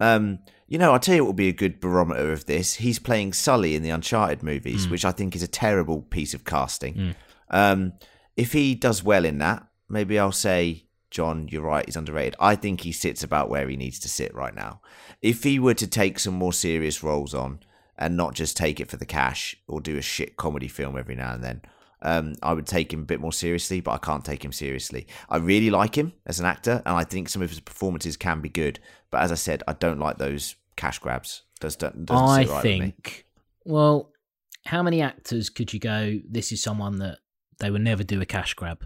Um, you know, I'll tell you what will be a good barometer of this. He's playing Sully in the Uncharted movies, which I think is a terrible piece of casting. Um, if he does well in that, maybe I'll say, John, you're right, he's underrated. I think he sits about where he needs to sit right now. If he were to take some more serious roles on and not just take it for the cash or do a shit comedy film every now and then, um, I would take him a bit more seriously, but I can't take him seriously. I really like him as an actor, and I think some of his performances can be good. But as I said, I don't like those cash grabs. Does, doesn't, I sit right with me. think, well, how many actors could you go? This is someone that they would never do a cash grab.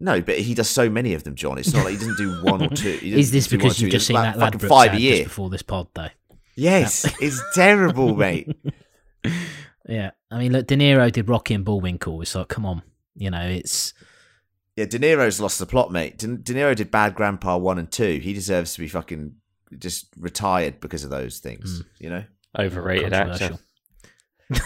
No, but he does so many of them, John. It's not like he doesn't do one or two. Is this do one or because you've just seen like that fucking Ladbrokes five ad a just year? before this pod, though? Yes, it's terrible, mate. Yeah, I mean, look, De Niro did Rocky and Bullwinkle. It's like, come on, you know, it's Yeah, De Niro's lost the plot, mate. De, De Niro did Bad Grandpa one and two. He deserves to be fucking just retired because of those things. Hmm. You know. Overrated actor. No,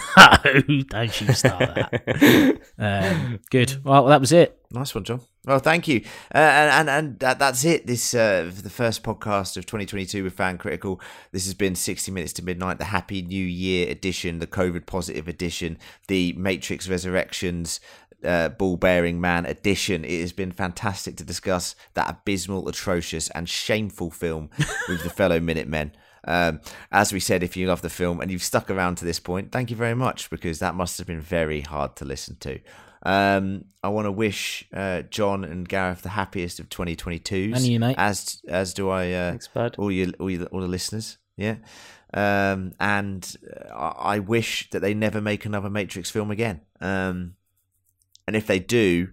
don't you start that. um, good. Well, that was it. Nice one, John. Well, thank you. Uh, and and, and that, that's it. This uh, the first podcast of 2022 with Fan Critical. This has been 60 Minutes to Midnight, the Happy New Year edition, the COVID positive edition, the Matrix Resurrections. Uh, ball bearing man edition. It has been fantastic to discuss that abysmal, atrocious, and shameful film with the fellow Minutemen. Um, as we said, if you love the film and you've stuck around to this point, thank you very much because that must have been very hard to listen to. Um, I want to wish uh, John and Gareth the happiest of 2022s. And you, mate. As as do I. Uh, Thanks, bud. all you, all, you, all the listeners. Yeah. Um, and uh, I I wish that they never make another Matrix film again. Um, and if they do,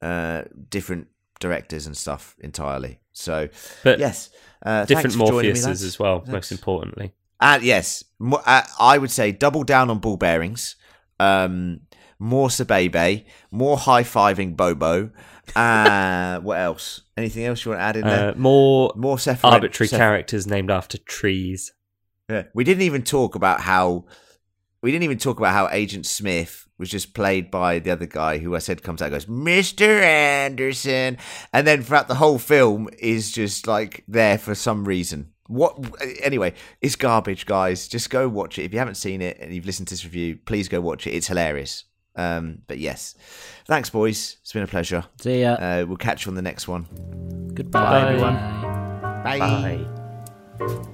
uh, different directors and stuff entirely. So But yes, uh, different thanks for joining me, Morpheuses as well, Thanks. most importantly. And yes, uh, I would say double down on ball bearings. Um, more Sabebe, more high fiving Bobo. Uh, what else? Anything else you want to add in there? Uh, more more Sephiroth. arbitrary Seph- characters named after trees. Yeah. We didn't even talk about how we didn't even talk about how Agent Smith was just played by the other guy who I said comes out and goes, Mr. Anderson and then throughout the whole film is just like there for some reason. What anyway, it's garbage, guys. Just go watch it. If you haven't seen it and you've listened to this review, please go watch it. It's hilarious. Um, but yes. Thanks, boys. It's been a pleasure. See ya. Uh, we'll catch you on the next one. Goodbye, bye. everyone. Bye. Bye.